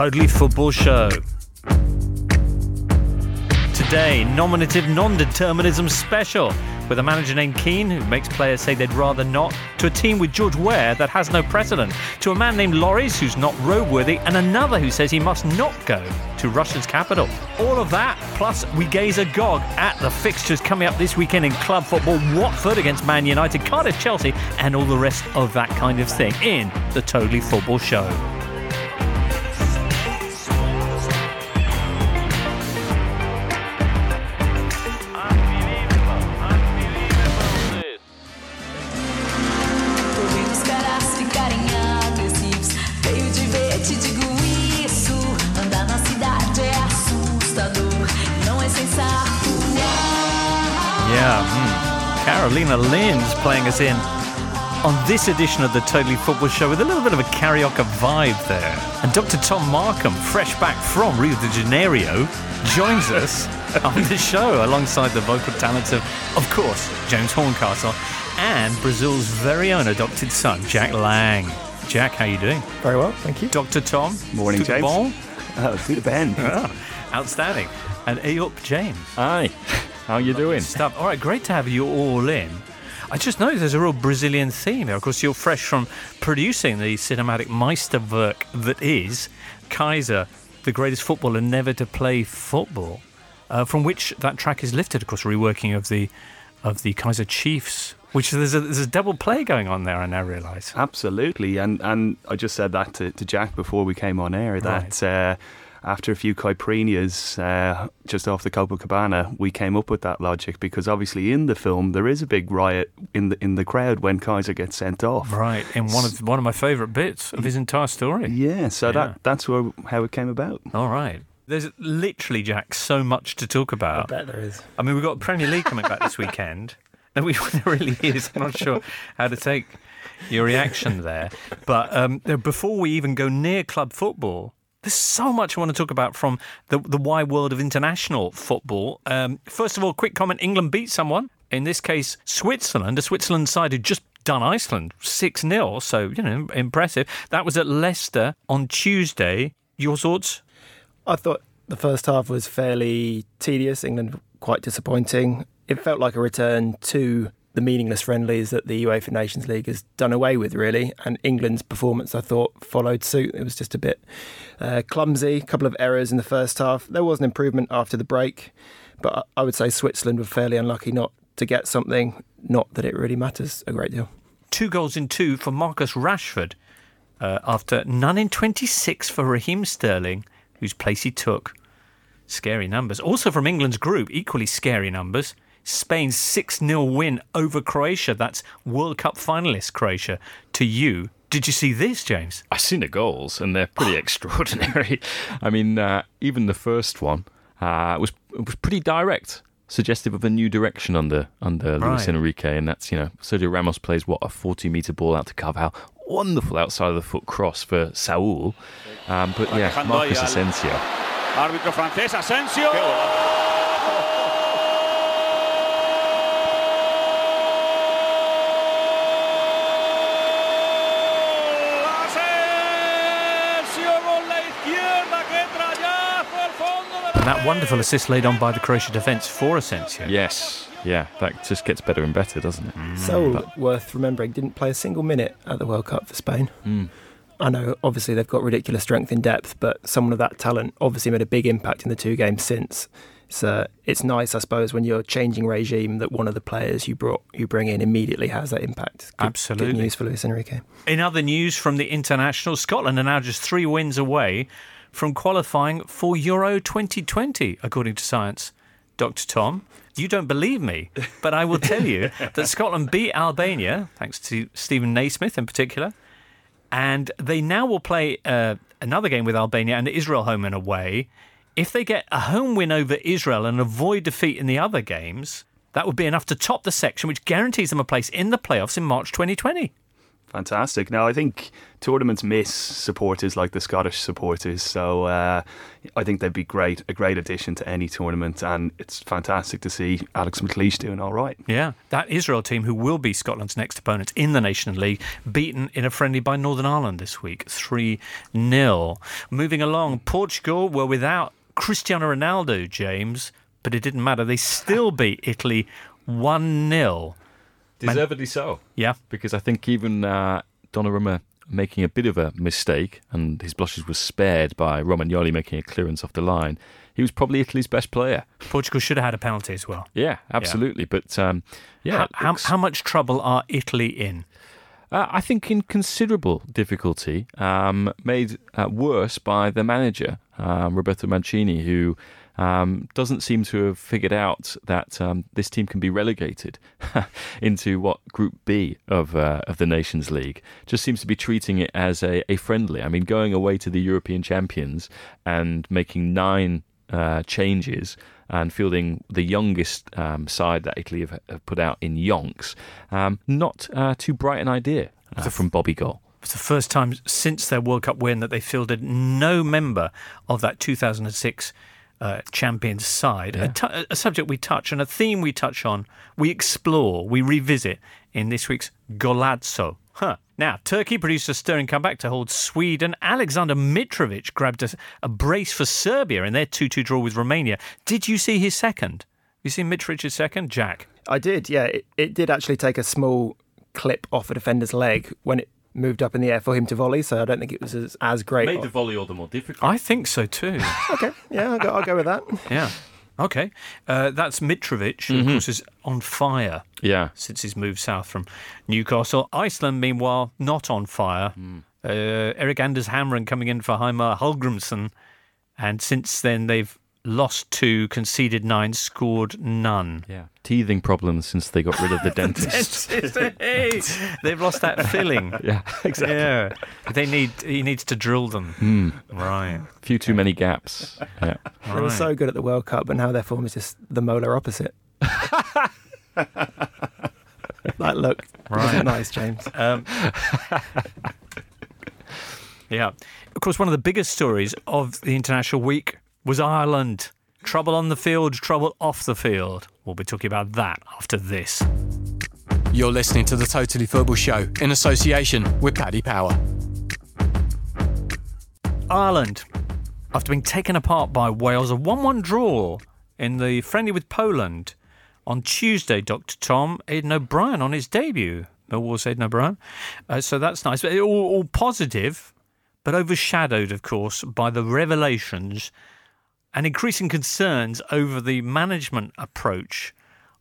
Totally Football Show. Today, nominative non determinism special with a manager named Keane who makes players say they'd rather not, to a team with George Weah that has no precedent, to a man named Lloris who's not roadworthy, and another who says he must not go to Russia's capital. All of that, plus we gaze agog at the fixtures coming up this weekend in club football Watford against Man United, Cardiff Chelsea, and all the rest of that kind of thing in the Totally Football Show. Carolina Lynn's playing us in on this edition of the Totally Football Show with a little bit of a karaoke vibe there. And Dr. Tom Markham, fresh back from Rio de Janeiro, joins us on the show alongside the vocal talents of, of course, James Horncastle and Brazil's very own adopted son, Jack Lang. Jack, how you doing? Very well, thank you. Dr. Tom. Morning, James. Bon? Oh, through the bend. Oh, ah, outstanding. And Ayup James. Hi. How you doing? Stuff. All right, great to have you all in. I just noticed there's a real Brazilian theme here. Of course, you're fresh from producing the cinematic Meisterwerk that is Kaiser, the greatest footballer never to play football, uh, from which that track is lifted. Of course, reworking of the of the Kaiser Chiefs, which there's a, there's a double play going on there. I now realise. Absolutely, and and I just said that to, to Jack before we came on air that. Right. Uh, after a few caipirinhas uh, just off the Copacabana, we came up with that logic because obviously in the film there is a big riot in the in the crowd when Kaiser gets sent off. Right, and one of one of my favourite bits of his entire story. Yeah, so Yeah. that that's where how it came about. All right. There's literally, Jack, so much to talk about. I bet there is. I mean, we've got Premier League coming back this weekend. No, we, there really is. I'm not sure how to take your reaction there. But um, before we even go near club football, there's so much I want to talk about from the, the wide world of international football. Um, first of all, quick comment England beat someone. In this case, Switzerland, a Switzerland side who just done Iceland 6 0. So, you know, impressive. That was at Leicester on Tuesday. Your thoughts? I thought the first half was fairly tedious. England quite disappointing. It felt like a return to the meaningless friendlies that the UEFA Nations League has done away with, really. And England's performance, I thought, followed suit. It was just a bit uh, clumsy, a couple of errors in the first half. There was an improvement after the break, but I- would say Switzerland were fairly unlucky not to get something. Not that it really matters a great deal. two goals in two for Marcus Rashford uh, after none in 26 for Raheem Sterling, whose place he took. Scary numbers. Also from England's group, equally scary numbers. Spain's 6 0 win over Croatia. That's World Cup finalist Croatia. To you. Did you see this, James? I've seen the goals, and they're pretty extraordinary. I mean, uh, even the first one uh, was was pretty direct, suggestive of a new direction under under Luis Enrique, and that's you know Sergio Ramos plays what a forty meter ball out to Carvajal, wonderful outside of the foot cross for Saul, um, but yeah, Dejando Marcus Asensio. Árbitro francés, Asensio. Asensio And that wonderful assist laid on by the Croatia defence for Asensio. Yes, yeah, that just gets better and better, doesn't it? Mm. So worth remembering, didn't play a single minute at the World Cup for Spain. Mm. I know, obviously, they've got ridiculous strength in depth, but someone of that talent obviously made a big impact in the two games since. So it's nice, I suppose, when you're changing regime that one of the players you brought you bring in immediately has that impact. Good, Absolutely. good news for Luis Enrique. In other news from the international, Scotland are now just three wins away from qualifying for Euro 2020, according to science. Dr. Tom, you don't believe me, but I will tell you that Scotland beat Albania, thanks to Steven Naismith in particular, and they now will play uh, another game with Albania and Israel home and away. If they get a home win over Israel and avoid defeat in the other games, that would be enough to top the section, which guarantees them a place in the playoffs in March 2020. Fantastic. Now, I think tournaments miss supporters like the Scottish supporters, so uh, I think they'd be great, a great addition to any tournament, and it's fantastic to see Alex McLeish doing all right. Yeah, that Israel team, who will be Scotland's next opponent in the Nations League, beaten in a friendly by Northern Ireland this week, 3 0. Moving along, Portugal were without Cristiano Ronaldo, James, but it didn't matter. They still beat Italy 1 0. Deservedly so. Yeah. Because I think even uh, Donnarumma making a bit of a mistake and his blushes were spared by Romagnoli making a clearance off the line, he was probably Italy's best player. Portugal should have had a penalty as well. Yeah, absolutely. But um, yeah, how, looks- how much trouble are Italy in? Uh, I think in considerable difficulty, um, made uh, worse by the manager, um, Roberto Mancini, who um, doesn't seem to have figured out that um, this team can be relegated into what Group B of uh, of the Nations League. Just seems to be treating it as a, a friendly. I mean, going away to the European champions and making nine uh, changes and fielding the youngest um, side that Italy have, have put out in Yonks. Um, not uh, too bright an idea uh, from Bobby Goll. It's the first time since their World Cup win that they fielded no member of that 2006 uh, champions side. A, tu- a subject we touch and a theme we touch on, we explore, we revisit in this week's Golazzo. Huh. Now, Turkey produced a stirring comeback to hold Sweden. Alexander Mitrovic grabbed a, a brace for Serbia in their 2 2 draw with Romania. Did you see his second? You seen Mitrovic's second? Jack. I did, yeah. It, it did actually take a small clip off a defender's leg when it moved up in the air for him to volley, so I don't think it was as, as great. volley all the more difficult. I think so too. okay, yeah, I'll go, I'll go with that. yeah. Okay. Uh, that's Mitrovic, who, of course, is on fire. Yeah. since his move south from Newcastle. Iceland, meanwhile, not on fire. Uh, Eric Anders Hamren coming in for Heimir Hallgrimsson. And since then, they've lost two, conceded nine, scored none. Yeah. Teething problems since they got rid of the dentist. Hey, they've lost that filling. yeah, exactly. Yeah, they need. He needs to drill them. Right. A few too many gaps. Yeah. They were so good at the World Cup, and now their form is just the molar opposite. that look, Right. nice, James? Um, yeah. Of course, one of the biggest stories of the international week was Ireland. Trouble on the field, trouble off the field. We'll be talking about that after this. You're listening to the Totally Football Show in association with Paddy Power. Ireland, after being taken apart by Wales, a 1 1 draw in the friendly with Poland. On Tuesday, Dr. Tom, Aiden O'Brien on his debut. Millwall's Aiden O'Brien. Uh, so that's nice. But all, all positive, but overshadowed, of course, by the revelations and increasing concerns over the management approach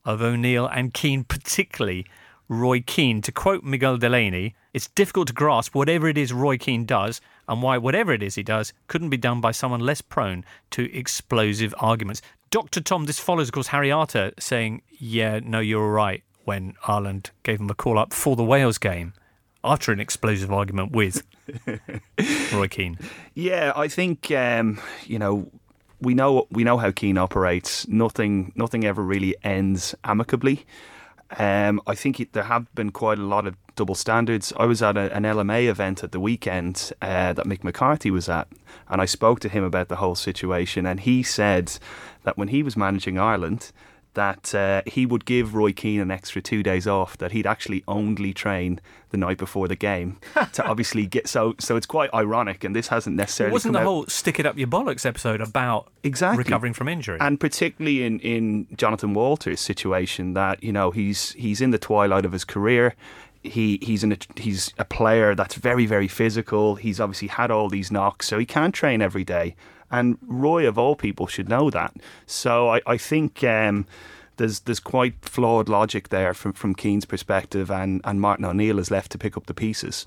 of O'Neill and Keane, particularly Roy Keane. To quote Miguel Delaney, it's difficult to grasp whatever it is Roy Keane does and why whatever it is he does couldn't be done by someone less prone to explosive arguments. Dr. Tom, this follows, of course, Harry Arter saying, Yeah, no, you're right, when Ireland gave him a call up for the Wales game after an explosive argument with Roy Keane. Yeah, I think um, you know we know we know how Keane operates. Nothing nothing ever really ends amicably. Um, I think it, there have been quite a lot of double standards. I was at a, an LMA event at the weekend uh, that Mick McCarthy was at, and I spoke to him about the whole situation, and he said that when he was managing Ireland, that uh, he would give Roy Keane an extra two days off. That he'd actually only train the night before the game to obviously get so. So it's quite ironic, and this hasn't necessarily Wasn't come the out- whole stick it up your bollocks episode about Exactly. recovering from injury? and particularly in, in Jonathan Walters' situation, that you know he's he's in the twilight of his career. He he's in a, he's a player that's very very physical. He's obviously had all these knocks, so he can't train every day. And Roy of all people should know that. So I I think. Um, there's there's quite flawed logic there from from Keane's perspective, and, and Martin O'Neill is left to pick up the pieces.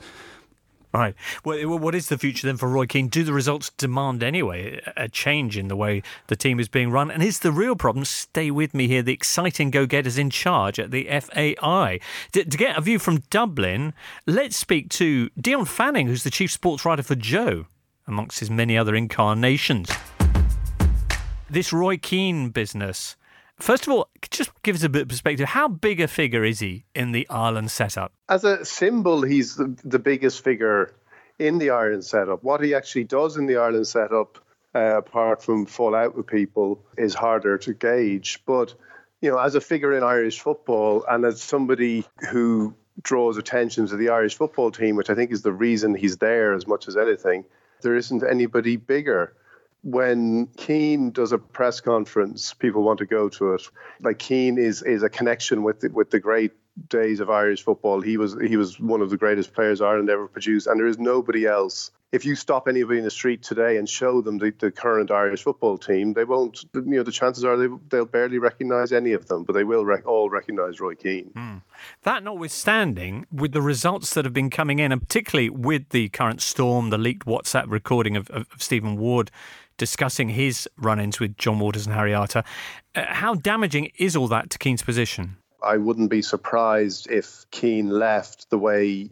Right. Well, what is the future then for Roy Keane? Do the results demand anyway a change in the way the team is being run? And is the real problem? Stay with me here. The exciting go-getters in charge at the FAI. To get a view from Dublin, let's speak to Dion Fanning, who's the chief sports writer for Joe, amongst his many other incarnations. This Roy Keane business. First of all, just give us a bit of perspective. How big a figure is he in the Ireland setup? As a symbol, he's the, the biggest figure in the Ireland setup. What he actually does in the Ireland setup, uh, apart from fall out with people, is harder to gauge. But you know, as a figure in Irish football and as somebody who draws attention to the Irish football team, which I think is the reason he's there as much as anything, there isn't anybody bigger. When Keane does a press conference, people want to go to it. Like Keane is is a connection with the, with the great days of Irish football. He was he was one of the greatest players Ireland ever produced, and there is nobody else. If you stop anybody in the street today and show them the, the current Irish football team, they won't. You know, the chances are they they'll barely recognise any of them, but they will rec- all recognise Roy Keane. That notwithstanding, with the results that have been coming in, and particularly with the current storm, the leaked WhatsApp recording of, of, of Stephen Ward discussing his run ins with Jon Walters and Harry Arter, uh, how damaging is all that to Keane's position? I wouldn't be surprised if Keane left the way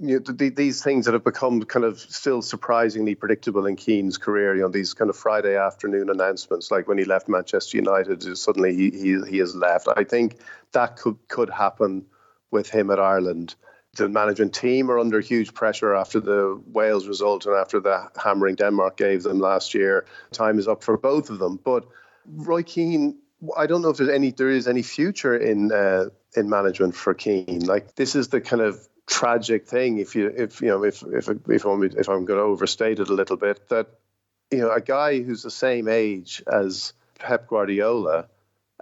you know, th- these things that have become kind of still surprisingly predictable in Keane's career. You know, these kind of Friday afternoon announcements, like when he left Manchester United, suddenly he he, he has left. I think that could could happen with him at Ireland. The management team are under huge pressure after the Wales result and after the hammering Denmark gave them last year. Time is up for both of them, but Roy Keane I don't know if there's any there is any future in uh, in management for Keane. Like this is the kind of tragic thing. If you if you know if if if I'm if I'm going to overstate it a little bit, that you know a guy who's the same age as Pep Guardiola.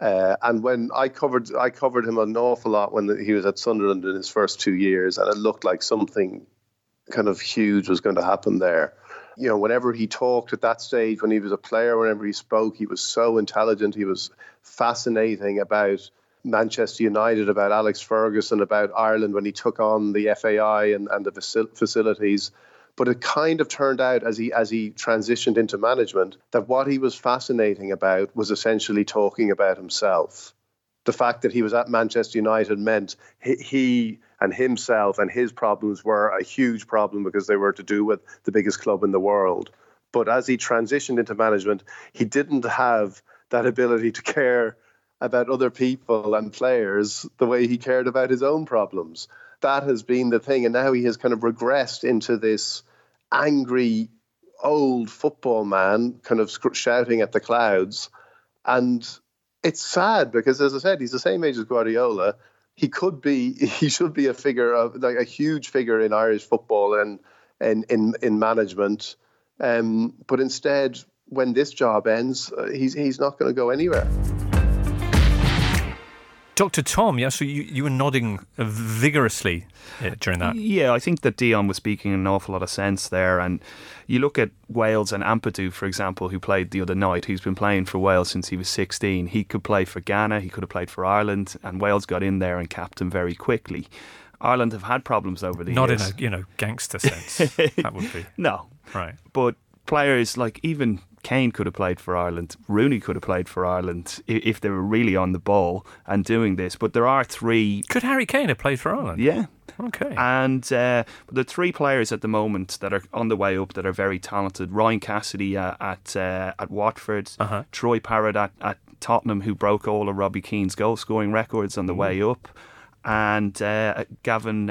Uh, and when I covered, I covered him an awful lot when he was at Sunderland in his first two years, and it looked like something kind of huge was going to happen there you know, whenever he talked at that stage, when he was a player, whenever he spoke, he was so intelligent. He was fascinating about Manchester United, about Alex Ferguson, about Ireland when he took on the FAI and, and the facilities. But it kind of turned out as he as he transitioned into management that what he was fascinating about was essentially talking about himself. The fact that he was at Manchester United meant he, he and himself and his problems were a huge problem because they were to do with the biggest club in the world. But as he transitioned into management, he didn't have that ability to care about other people and players the way he cared about his own problems. That has been the thing. And now he has kind of regressed into this angry old football man, kind of shouting at the clouds. And it's sad because, as I said, he's the same age as Guardiola. He could be, he should be a figure of like a huge figure in Irish football and in in, in management. Um, but instead, when this job ends, uh, he's he's not going to go anywhere. Dr. Tom, yeah, so you, you were nodding vigorously uh, during that. Yeah, I think that Dion was speaking an awful lot of sense there. And you look at Wales and Ampadu, for example, who played the other night, who's been playing for Wales since he was 16. He could play for Ghana, he could have played for Ireland, and Wales got in there and capped him very quickly. Ireland have had problems over the Not years. in a you know gangster sense. that would be no, right. But players like even Kane could have played for Ireland. Rooney could have played for Ireland if they were really on the ball and doing this. But there are three. Could Harry Kane have played for Ireland? Yeah. Okay. And uh, the three players at the moment that are on the way up that are very talented: Ryan Cassidy uh, at uh, at Watford, uh-huh. Troy Parrott at, at Tottenham, who broke all of Robbie Keane's goal scoring records on the mm. way up, and uh, Gavin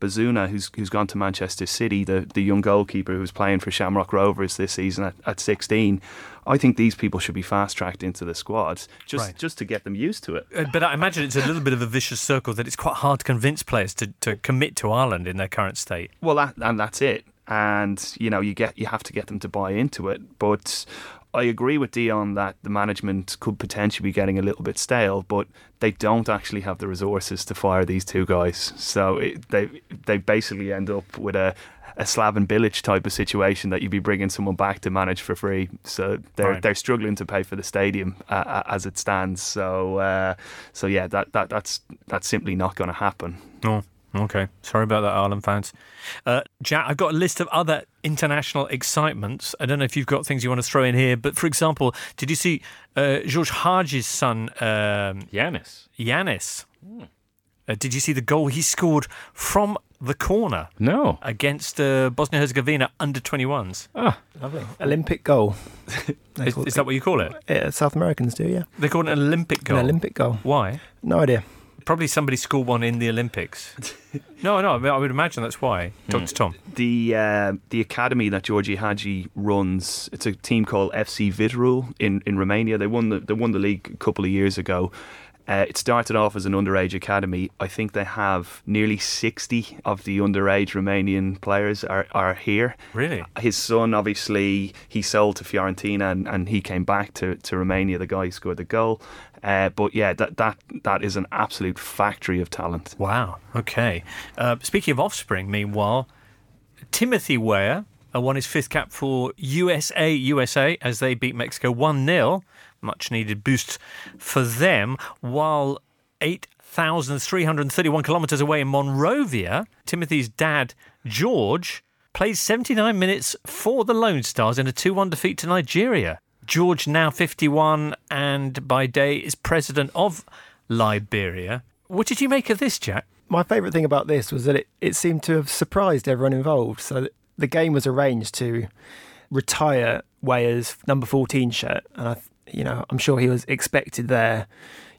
Bazunu, who's who's gone to Manchester City, the, the young goalkeeper who's playing for Shamrock Rovers this season at, at 16. I think these people should be fast tracked into the squads just right. just to get them used to it. Uh, but I imagine it's a little bit of a vicious circle that it's quite hard to convince players to, to commit to Ireland in their current state. Well, that, and that's it. And you know you get you have to get them to buy into it. But I agree with Dion that the management could potentially be getting a little bit stale, but they don't actually have the resources to fire these two guys. So it, they they basically end up with a a Slaven Bilic type of situation that you'd be bringing someone back to manage for free. So they're right. they're struggling to pay for the stadium uh, as it stands. So uh, so yeah, that, that that's that's simply not going to happen. No. Okay, sorry about that, Ireland fans. Uh, Jack, I've got a list of other international excitements. I don't know if you've got things you want to throw in here, but for example, did you see uh, George Hagi's son, um, Ianis? Ianis. Uh, did you see the goal he scored from the corner No. against uh, Bosnia Herzegovina under 21s. Ah, Lovely. Olympic goal. Is, is it- that what you call it? Yeah, South Americans do, yeah. They call it an Olympic goal. An Olympic goal. Why? No idea. Probably somebody scored one in the Olympics. no, no, I mean, I would imagine that's why. Dr. Tom. the uh, the academy that Georgie Hagi runs. It's a team called FC Viitorul in, in Romania. They won the they won the league a couple of years ago. Uh, it started off as an underage academy. I think they have nearly sixty of the underage Romanian players are, are here. Really? His son, obviously, he sold to Fiorentina and, and he came back to, to Romania. The guy who scored the goal. Uh, but yeah, that, that that is an absolute factory of talent. Wow. Okay. Uh, speaking of offspring, meanwhile, Timothy Weah uh, won his fifth cap for USA USA as they beat Mexico 1 0. Much needed boost for them. While 8,331 kilometres away in Monrovia, Timothy's dad, George, plays 79 minutes for the Lone Stars in a 2 1 defeat to Nigeria. George, now 51 and by day, is president of Liberia. What did you make of this, Jack? My favourite thing about this was that it, it seemed to have surprised everyone involved. So the game was arranged to retire Weah's number 14 shirt. And, I, you know, I'm sure he was expected there,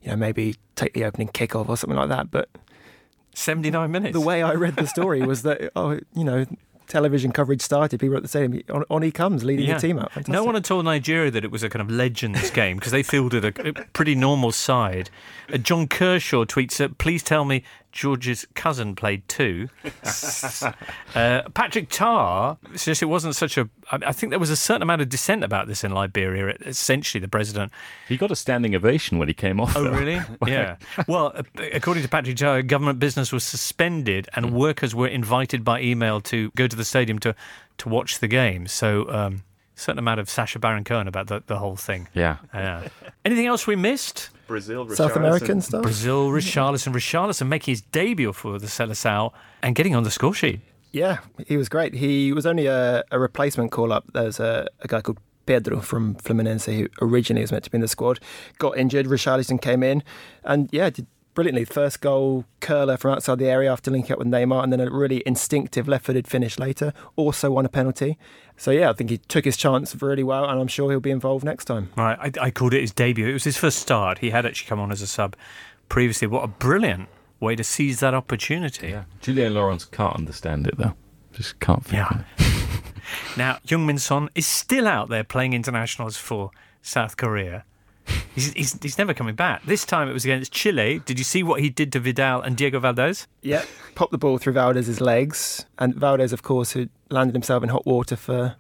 you know, maybe take the opening kickoff or something like that. But 79 minutes. the way I read the story was that, oh, you know, television coverage started, people at the stadium, on, on he comes, leading Yeah. the team up. out. No Fantastic. one had told Nigeria that it was a kind of legends game because they fielded a, a pretty normal side. Uh, John Kershaw tweets, uh, "Please tell me George's cousin played too." uh, Patrick Tarr says it wasn't such a. I think there was a certain amount of dissent about this in Liberia. Essentially, the president he got a standing ovation when he came off. Oh, though. really? yeah. Well, uh, according to Patrick Tarr, government business was suspended and workers were invited by email to go to the stadium to, to watch the game. So, um, certain amount of Sacha Baron Cohen about the, the whole thing. Yeah. Yeah. Anything else we missed? Brazil, South American stuff? Brazil, Richarlison. Richarlison making his debut for the Seleção and getting on the score sheet. Yeah, he was great. He was only a, a replacement call up. There's a, a guy called Pedro from Fluminense who originally was meant to be in the squad, got injured. Richarlison came in and, yeah, did brilliantly. First goal, curler from outside the area after linking up with Neymar, and then a really instinctive left footed finish later. Also won a penalty. So, yeah, I think he took his chance really well, and I'm sure he'll be involved next time. Right. I, I called it his debut. It was his first start. He had actually come on as a sub previously. What a brilliant way to seize that opportunity. Yeah. Julian Lawrence can't understand it, though. Just can't think Yeah. of it. Now, Heung-min Son is still out there playing internationals for South Korea. He's, he's, he's never coming back. This time it was against Chile. Did you see what he did to Vidal and Diego Valdez? Yeah, popped the ball through Valdez's legs, and Valdez, of course, who landed himself in hot water for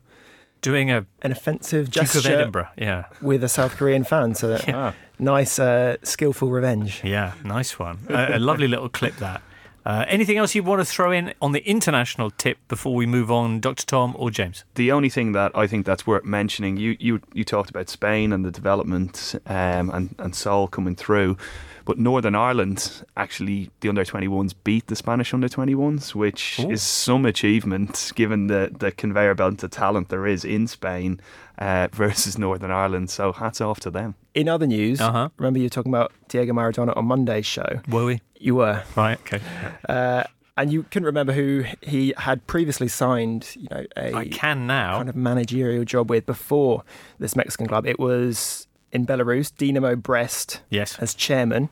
Doing a an offensive Duke of gesture Edinburgh. Yeah. with a South Korean fan. So Ah. nice, uh, skillful revenge. Yeah, nice one. a, a lovely little clip that. Uh, anything else you want to throw in on the international tip before we move on, Dr. Tom or James? The only thing that I think that's worth mentioning, you you, you talked about Spain and the development um, and and Saul coming through, but Northern Ireland actually the under 21s beat the Spanish under 21s, which Ooh. is some achievement given the the conveyor belt of talent there is in Spain uh, versus Northern Ireland. So hats off to them. In other news, Uh-huh. remember you were talking about Diego Maradona on Monday's show? Were we? You were. Right, okay. Uh, and you couldn't remember who he had previously signed, you know, a I can now. kind of managerial job with before this Mexican club. It was in Belarus, Dinamo Brest Yes. as chairman.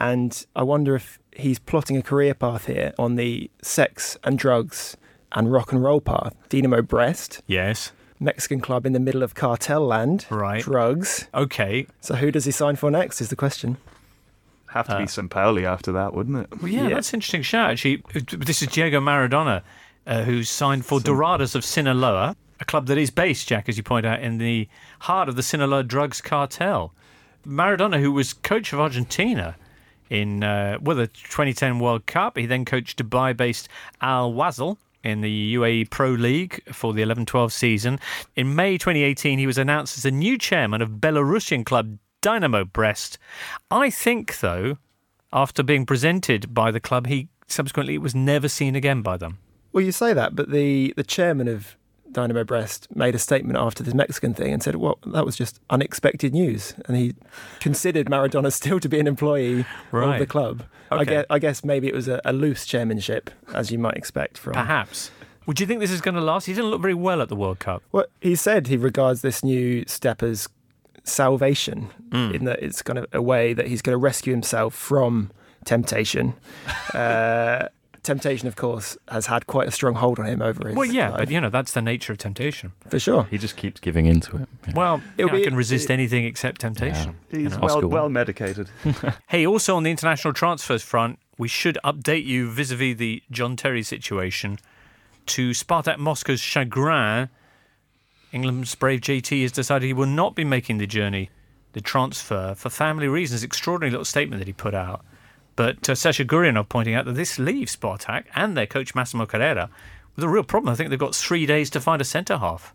And I wonder if he's plotting a career path here on the sex and drugs and rock and roll path. Dinamo Brest, Yes. Mexican club in the middle of cartel land, Right. drugs. Okay. So who does he sign for next? Is the question. Have to Uh, be St. Pauli after that, wouldn't it? Well, yeah, Yeah. that's an interesting shout. Actually, this is Diego Maradona, uh, who's signed for Dorados of Sinaloa, a club that is based, Jack, as you point out, in the heart of the Sinaloa drugs cartel. Maradona, who was coach of Argentina in uh, well the 2010 World Cup, he then coached Dubai-based Al Wasl in the UAE Pro League for the 11-12 season. In May 2018, he was announced as the new chairman of Belarusian club Dynamo Brest. I think, though, after being presented by the club, he subsequently was never seen again by them. Well, you say that, but the, the chairman of Dynamo Brest made a statement after this Mexican thing and said, "Well, that was just unexpected news," and he considered Maradona still to be an employee of the club. I, guess, I guess maybe it was a, a loose chairmanship, as you might expect from. Perhaps. Would you think this is going to last? He didn't look very well at the World Cup. Well, he said he regards this new step as salvation, in that it's kind of a way that he's going to rescue himself from temptation. uh, temptation, of course, has had quite a strong hold on him over his. Well, yeah, life, but you know that's the nature of temptation. for sure. He just keeps giving into it. Yeah. Well, It'll you know, I can resist anything except temptation. He's know. well, well medicated. Hey, also on the international transfers front, we should update you vis-a-vis the John Terry situation. To Spartak Moscow's chagrin, England's brave JT has decided he will not be making the journey, the transfer, for family reasons. Extraordinary little statement that he put out. But uh, Sasha Gurianov pointing out that this leaves Spartak and their coach Massimo Carrera with a real problem. I think they've got three days to find a centre half.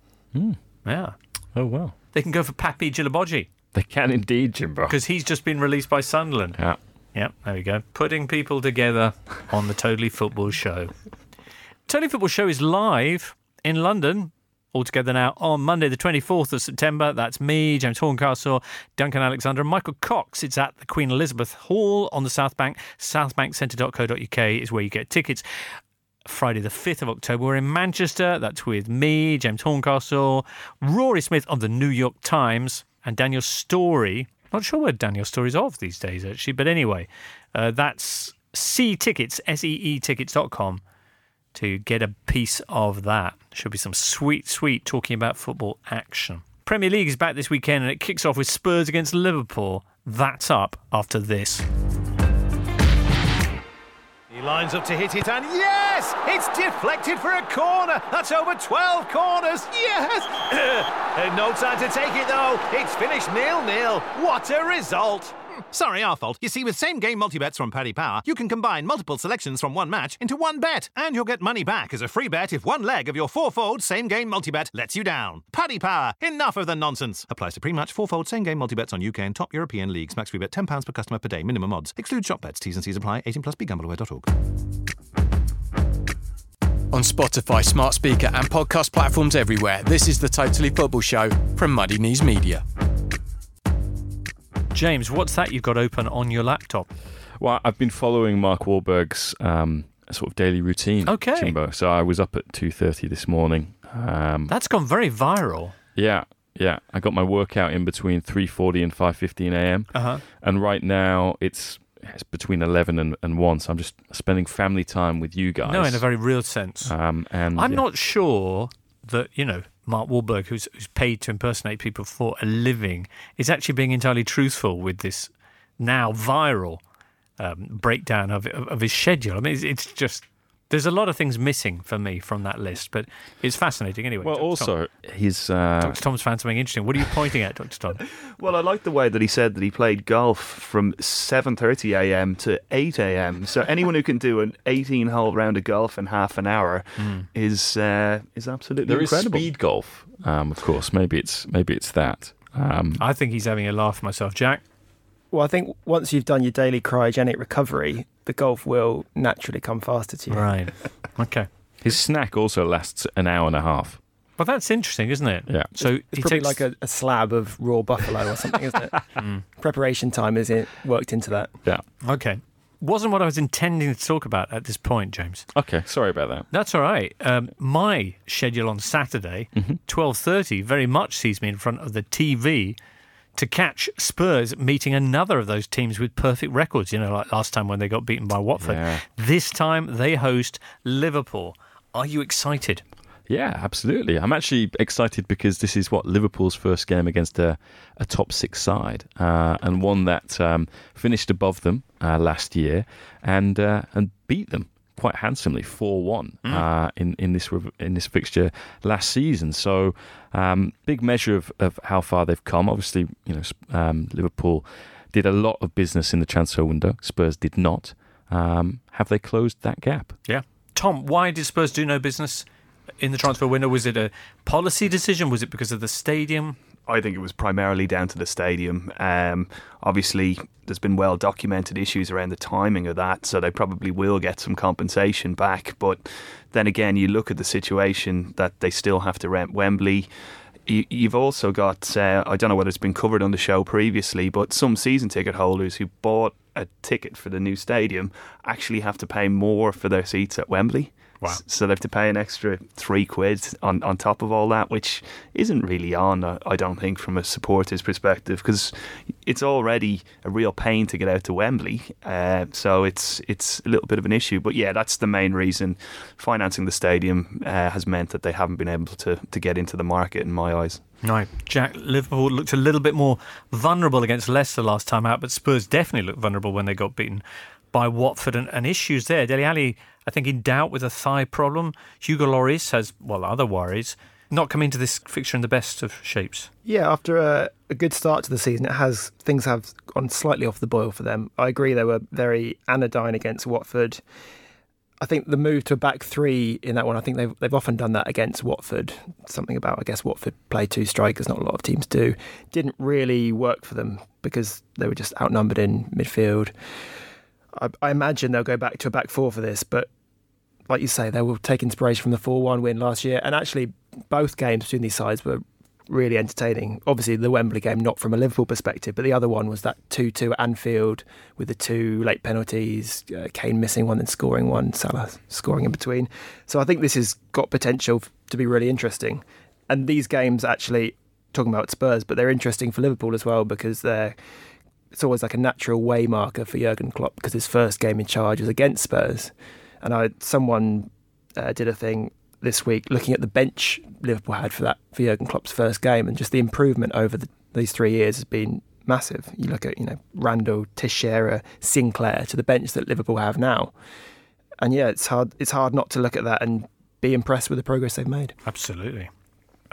Yeah. Oh well, They can go for Papy Djilobodji they can indeed, Jimbo. because he's just been released by Sunderland. Yeah. Yep, there we go. Putting people together on the Totally Football Show. Totally Football Show is live in London altogether now on Monday, the 24th of September. That's me, James Horncastle, Duncan Alexander, and Michael Cox. It's at the Queen Elizabeth Hall on the South Bank. Southbankcentre.co.uk is where you get tickets. Friday, the 5th of October, we're in Manchester. That's with me, James Horncastle, Rory Smith of the New York Times, and Daniel Storey. Not sure where Daniel Storey's of these days, actually, but anyway, uh, that's C Tickets, S E E tickets.com to get a piece of that. Should be some sweet, sweet talking about football action. Premier League is back this weekend and it kicks off with Spurs against Liverpool. That's up after this. He lines up to hit it, and yes! It's deflected for a corner. That's over 12 corners. Yes! No time to take it, though. It's finished nil-nil. What a result! Sorry, our fault. You see, with same game multi bets from Paddy Power, you can combine multiple selections from one match into one bet, and you'll get money back as a free bet if one leg of your four-fold same game multi bet lets you down. Paddy Power, enough of the nonsense. Applies to pre-match four-fold same game multi bets on UK and top European leagues. Max free bet ten pounds per customer per day. Minimum odds. Exclude shop bets. T's and C's apply. 18 plus. BeGambleAware.org. On Spotify, smart speaker, and podcast platforms everywhere, this is the Totally Football Show from Muddy Knees Media. James, what's that you've got open on your laptop? Well, I've been following Mark Wahlberg's um, sort of daily routine. Okay. So I was up at two thirty this morning. Um, That's gone very viral. yeah, yeah. I got my workout in between three forty and five fifteen a.m. Uh-huh. and right now it's it's between eleven and, and one. So I'm just spending family time with you guys. No, in a very real sense. um, and I'm yeah. not sure that, you know, Mark Wahlberg, who's, who's paid to impersonate people for a living, is actually being entirely truthful with this now viral um, breakdown of, of, his schedule. I mean, it's, it's just. There's a lot of things missing for me from that list, but it's fascinating anyway. Well, Dr. Tom. also his uh, Dr. Tom's found something interesting. What are you pointing at, Dr. Tom? Well, I like the way that he said that he played golf from 7:30 a.m. to 8 a.m. So anyone who can do an 18-hole round of golf in half an hour is uh, is absolutely there is incredible. speed golf. Um, of course, maybe it's maybe it's that. Um, I think he's having a laugh myself. Jack? Well, I think once you've done your daily cryogenic recovery, the golf will naturally come faster to you. Right. Okay. his snack also lasts an hour and a half. Well, that's interesting, isn't it? Yeah. So It's he probably takes like a, a slab of raw buffalo or something, isn't it? Preparation time is it worked into that. Yeah. Okay. Wasn't what I was intending to talk about at this point, James. Okay. Sorry about that. That's all right. Um, my schedule on Saturday, twelve thirty, very much sees me in front of the TV to catch Spurs meeting another of those teams with perfect records. You know, like last time when they got beaten by Watford. Yeah. This time they host Liverpool. Are you excited? Yeah, absolutely. I'm actually excited because this is what Liverpool's first game against a, a top six side, uh, and one that um, finished above them uh, last year and uh, and beat them quite handsomely, four one uh, in in this in this fixture last season. So um, big measure of, of how far they've come. Obviously, you know um, Liverpool did a lot of business in the transfer window. Spurs did not. Um, have they closed that gap? Yeah. Tom, why did Spurs do no business in the transfer window? Was it a policy decision? Was it because of the stadium? I think it was primarily down to the stadium. Um, obviously, there's been well documented issues around the timing of that, so they probably will get some compensation back. But then again, you look at the situation that they still have to rent Wembley. You, you've also got, uh, I don't know whether it's been covered on the show previously, but some season ticket holders who bought a ticket for the new stadium actually have to pay more for their seats at Wembley. Wow. So they have to pay an extra three quid on, on top of all that, which isn't really on, I don't think, from a supporter's perspective, because it's already a real pain to get out to Wembley. Uh, so it's it's a little bit of an issue. But yeah, that's the main reason. Financing the stadium uh, has meant that they haven't been able to, to get into the market, in my eyes. No, Jack. Liverpool looked a little bit more vulnerable against Leicester last time out, but Spurs definitely looked vulnerable when they got beaten by Watford and, and issues there. Dele Alli, I think, in doubt with a thigh problem. Hugo Lloris has, well, other worries. Not coming into this fixture in the best of shapes. Yeah, after a, a good start to the season, it has things have gone slightly off the boil for them. I agree they were very anodyne against Watford. I think the move to a back three in that one, I think they've they've often done that against Watford. Something about I guess Watford play two strikers, not a lot of teams do. Didn't really work for them because they were just outnumbered in midfield. I, I imagine they'll go back to a back four for this, but like you say, they will take inspiration from the four-one win last year, and actually both games between these sides were really entertaining. Obviously, the Wembley game, not from a Liverpool perspective, but the other one was that 2 2 at Anfield with the two late penalties, uh, Kane missing one and scoring one, Salah scoring in between. So I think this has got potential to be really interesting. And these games actually, talking about Spurs, but they're interesting for Liverpool as well because they're. It's always like a natural way marker for Jurgen Klopp because his first game in charge was against Spurs, and I someone uh, did a thing this week looking at the bench Liverpool had for that for Jurgen Klopp's first game, and just the improvement over the, these three years has been massive. You look at you know Randall, Teixeira, Sinclair to the bench that Liverpool have now, and yeah, it's hard it's hard not to look at that and be impressed with the progress they've made. Absolutely.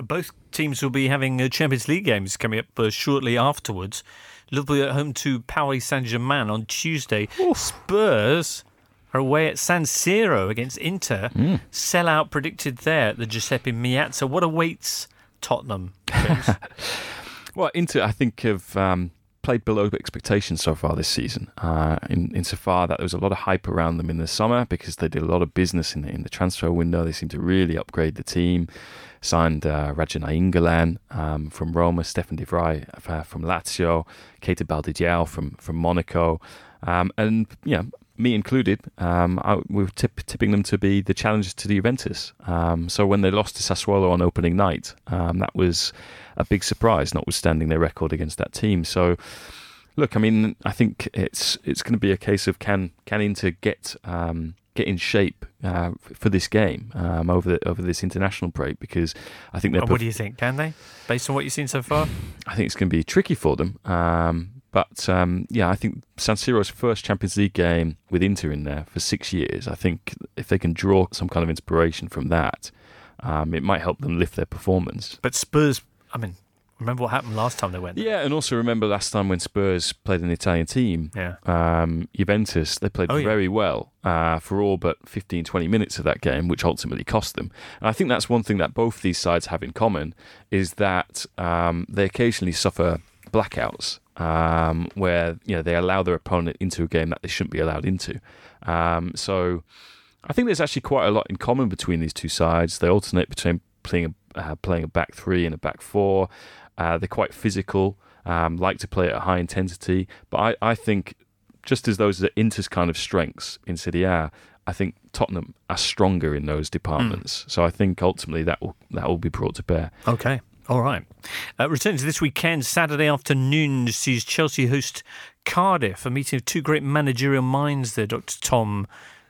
Both teams will be having uh, Champions League games coming up uh, shortly afterwards. Liverpool at home to Paris Saint Germain on Tuesday. Spurs are away at San Siro against Inter. Mm. Sellout predicted there at the Giuseppe Meazza. What awaits Tottenham? Well, Inter, I think, have um, played below expectations so far this season. Uh, in insofar that there was a lot of hype around them in the summer because they did a lot of business in the, in the transfer window. They seemed to really upgrade the team. Signed uh, Radja Nainggolan um, from Roma, Stefan De Vrij uh, from Lazio, Keita Baldé Diao from from Monaco, um, and yeah, me included, um, I, we were tip, tipping them to be the challengers to the Juventus. Um, so when they lost to Sassuolo on opening night, um, that was a big surprise, notwithstanding their record against that team. So, look, I mean, I think it's it's going to be a case of can can Inter get um, get in shape uh, for this game um, over the, over this international break because I think they're. what do you think? Can they, based on what you've seen so far? I think it's going to be tricky for them. Um, but um, yeah, I think San Siro's first Champions League game with Inter in there for six years. I think if they can draw some kind of inspiration from that, um, it might help them lift their performance. But Spurs, I mean, remember what happened last time they went? there? Yeah, and also remember last time when Spurs played an Italian team, Yeah. um, Juventus, they played Oh, yeah. very well uh, for all but 15, 20 minutes of that game, which ultimately cost them. And I think that's one thing that both these sides have in common is that um, they occasionally suffer blackouts um, where you know they allow their opponent into a game that they shouldn't be allowed into. Um, so I think there's actually quite a lot in common between these two sides. They alternate between playing a, uh, playing a back three and a back four. Uh, they're quite physical, um, like to play at a high intensity. But I, I think just as those are Inter's kind of strengths in Serie A, I think Tottenham are stronger in those departments. So I think ultimately that will that will be brought to bear. Okay. All right. Uh, returning to this weekend, Saturday afternoon sees Chelsea host Cardiff, a meeting of two great managerial minds there, Dr. Tom,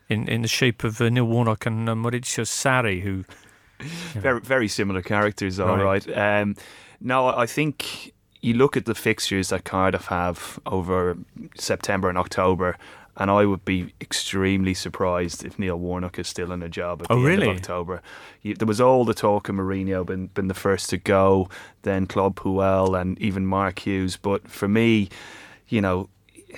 in, in the shape of uh, Neil Warnock and uh, Maurizio Sarri, who. Very, very similar characters, all Right. right. Um, no, I think you look at the fixtures that Cardiff have over September and October, and I would be extremely surprised if Neil Warnock is still in a job at Oh, the really? end of October. You, there was all the talk of Mourinho been been the first to go, then Claude Puel, and even Mark Hughes. But for me, you know,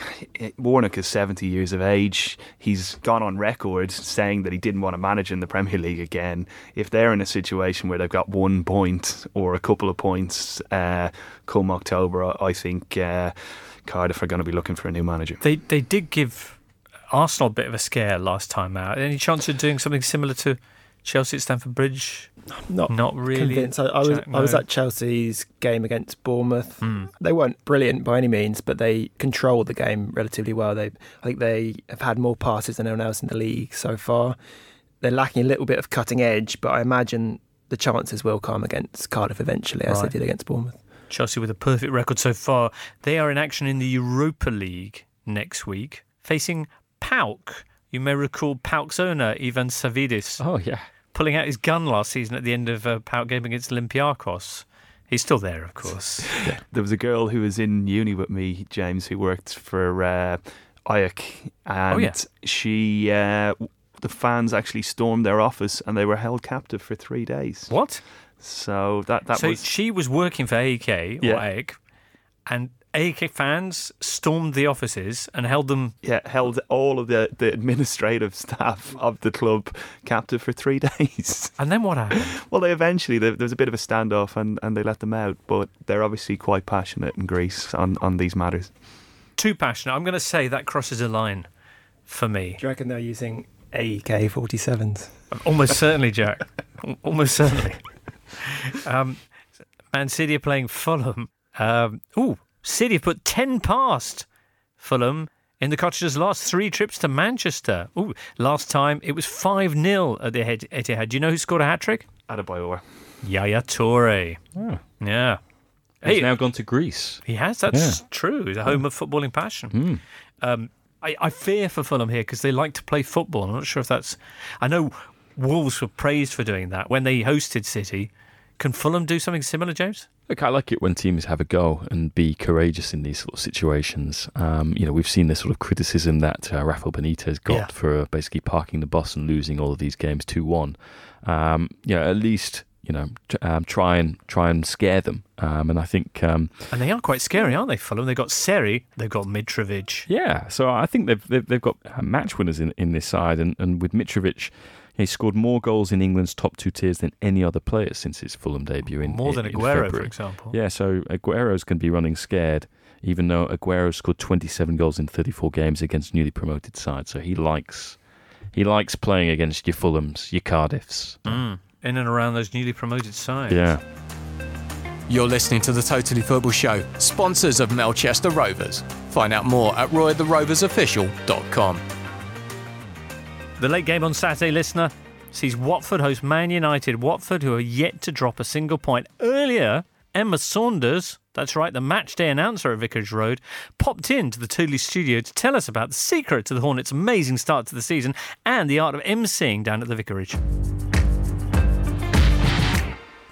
Warnock is 70 years of age. He's gone on record saying that he didn't want to manage in the Premier League again. If they're in a situation where they've got one point or a couple of points uh, come October, I think uh, Cardiff are going to be looking for a new manager. They they did give Arsenal a bit of a scare last time out. Any chance of doing something similar to Chelsea at Stamford Bridge? Not Not really. convinced. I, I was Jack, I was at Chelsea's game against Bournemouth. Hmm. They weren't brilliant by any means, but they controlled the game relatively well. They I think they have had more passes than anyone else in the league so far. They're lacking a little bit of cutting edge, but I imagine the chances will come against Cardiff eventually, as Right. they did against Bournemouth. Chelsea with a perfect record so far. They are in action in the Europa League next week, facing PAOK. You may recall PAOK's owner, Ivan Savvidis, Oh yeah. Pulling out his gun last season at the end of a PAOK game against Olympiakos. He's still there, of course. There was a girl who was in uni with me, James, who worked for uh, Ajax, and Oh, yeah. she, uh, the fans actually stormed their office and they were held captive for three days. What? So that that so was she was working for AEK or Yeah. AEK, and AEK fans stormed the offices and held them. yeah held all of the, the administrative staff of the club captive for three days. And then what happened? well, they eventually there there was a bit of a standoff and, and they let them out, but they're obviously quite passionate in Greece on, on these matters. Too passionate. I'm going to say that crosses a line for me. Do you reckon they're using AK 47s? Almost certainly, Jack. Almost certainly. Um, Man City are playing Fulham. Um, ooh, City have put 10 past Fulham in the Cottagers' last three trips to Manchester. Ooh, last time it was 5 0 at the Etihad. Do you know who scored a hat trick? Adebayor. Yaya Toure. Yeah. He's Hey, now gone to Greece. he has. That's true. He's a home of footballing passion. Um, I, I fear for Fulham here because they like to play football. I'm not sure if that's. I know Wolves were praised for doing that when they hosted City. Can Fulham do something similar, James? Look, I like it when teams have a go and be courageous in these sort of situations. Um, you know, we've seen this sort of criticism that uh, Rafael Benitez got Yeah. for uh, basically parking the bus and losing all of these games two one. Um, you know, at least you know um, try and try and scare them. Um, and I think um, And they are quite scary, aren't they, Fulham? They've got Seri, they've got Mitrovic. Yeah, so I think they've they've, they've got uh, match winners in, in this side, and, and with Mitrovic, he scored more goals in England's top two tiers than any other player since his Fulham debut in More than in Aguero, for example. Yeah, so Aguero's going to be running scared, even though Aguero scored 27 goals in 34 games against newly promoted sides. So he likes he likes playing against your Fulhams, your Cardiffs. Mm. In and around those newly promoted sides. Yeah. You're listening to the Totally Football Show, sponsors of Melchester Rovers. Find out more at roytheroversofficial.com. The late game on Saturday, listener, sees Watford host Man United. Watford, who are yet to drop a single point. Earlier, Emma Saunders, that's right, the match day announcer at Vicarage Road, popped into the Tooley studio to tell us about the secret to the Hornets' amazing start to the season and the art of emceeing down at the Vicarage.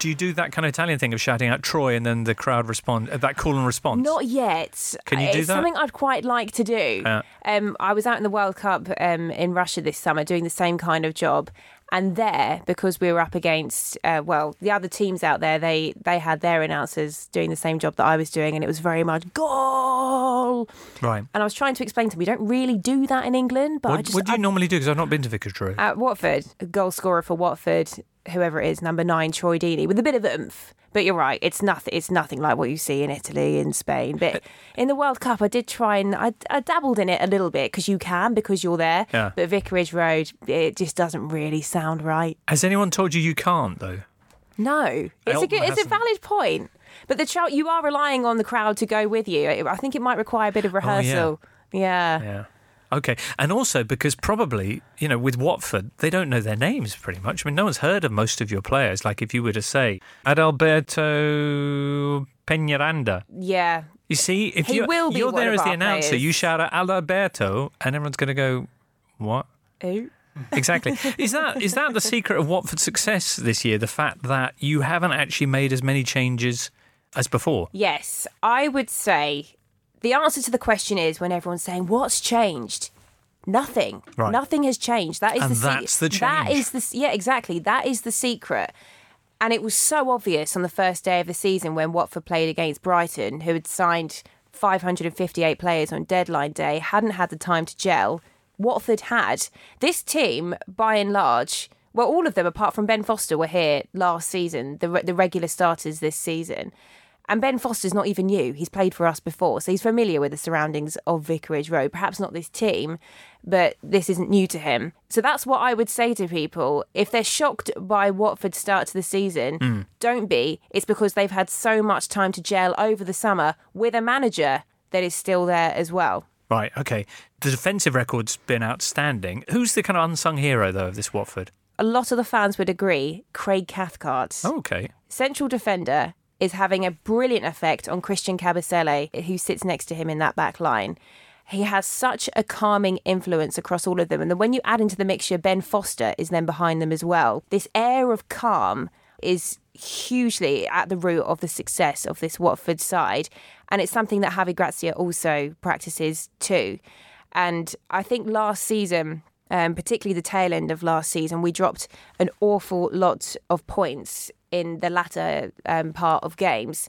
Do you do that kind of Italian thing of shouting out Troy and then the crowd respond, uh, that call and response? Not yet. Can you it's do that? something I'd quite like to do. Yeah. Um, I was out in the World Cup um, in Russia this summer doing the same kind of job. And there, because we were up against, uh, well, the other teams out there, they they had their announcers doing the same job that I was doing, and it was very much goal. Right. And I was trying to explain to them, we don't really do that in England, but I What, just what do you I- normally do? Because I've not been to Vicarage Road. at Watford, a goal scorer for Watford, whoever it is, number nine, Troy Deeney, with a bit of oomph. But you're right, it's nothing. It's nothing like what you see in Italy in Spain. But in the World Cup, I did try and I, I dabbled in it a little bit because you can because you're there. Yeah. But Vicarage Road, it just doesn't really sound right. Has anyone told you you can't, though? No, it's a good, it's a valid point. But the show, you are relying on the crowd to go with you. I think it might require a bit of oh, rehearsal. yeah. Yeah. Okay. And also because probably, you know, with Watford, they don't know their names pretty much. I mean, no one's heard of most of your players. Like if you were to say Adalberto Peñaranda. Yeah. You see, if He you, will be you're there as the announcer, players. you shout out Adalberto and everyone's going to go, what? Ooh. Exactly. is that is that the secret of Watford's success this year? The fact that you haven't actually made as many changes as before? Yes, I would say the answer to the question is when everyone's saying what's changed. Nothing. Right. Nothing has changed. That is And the se- that's the That is the yeah, exactly. That is the secret. And it was so obvious on the first day of the season when Watford played against Brighton, who had signed 558 players on deadline day, hadn't had the time to gel. Watford had. This team, by and large, well, all of them apart from Ben Foster were here last season, the, the regular starters this season. And Ben Foster's not even new. He's played for us before, so he's familiar with the surroundings of Vicarage Road. Perhaps not this team, but this isn't new to him. So that's what I would say to people. If they're shocked by Watford's start to the season, hmm. don't be. It's because they've had so much time to gel over the summer with a manager that is still there as well. Right, okay. The defensive record's been outstanding. Who's the kind of unsung hero, though, of this Watford? A lot of the fans would agree Craig Cathcart. Oh, okay. Central defender is having a brilliant effect on Christian Kabasele, who sits next to him in that back line. He has such a calming influence across all of them. And then when you add into the mixture, Ben Foster is then behind them as well. This air of calm is hugely at the root of the success of this Watford side. And it's something that Javi Gracia also practices too. And I think last season, um, particularly the tail end of last season, we dropped an awful lot of points in the latter um, part of games.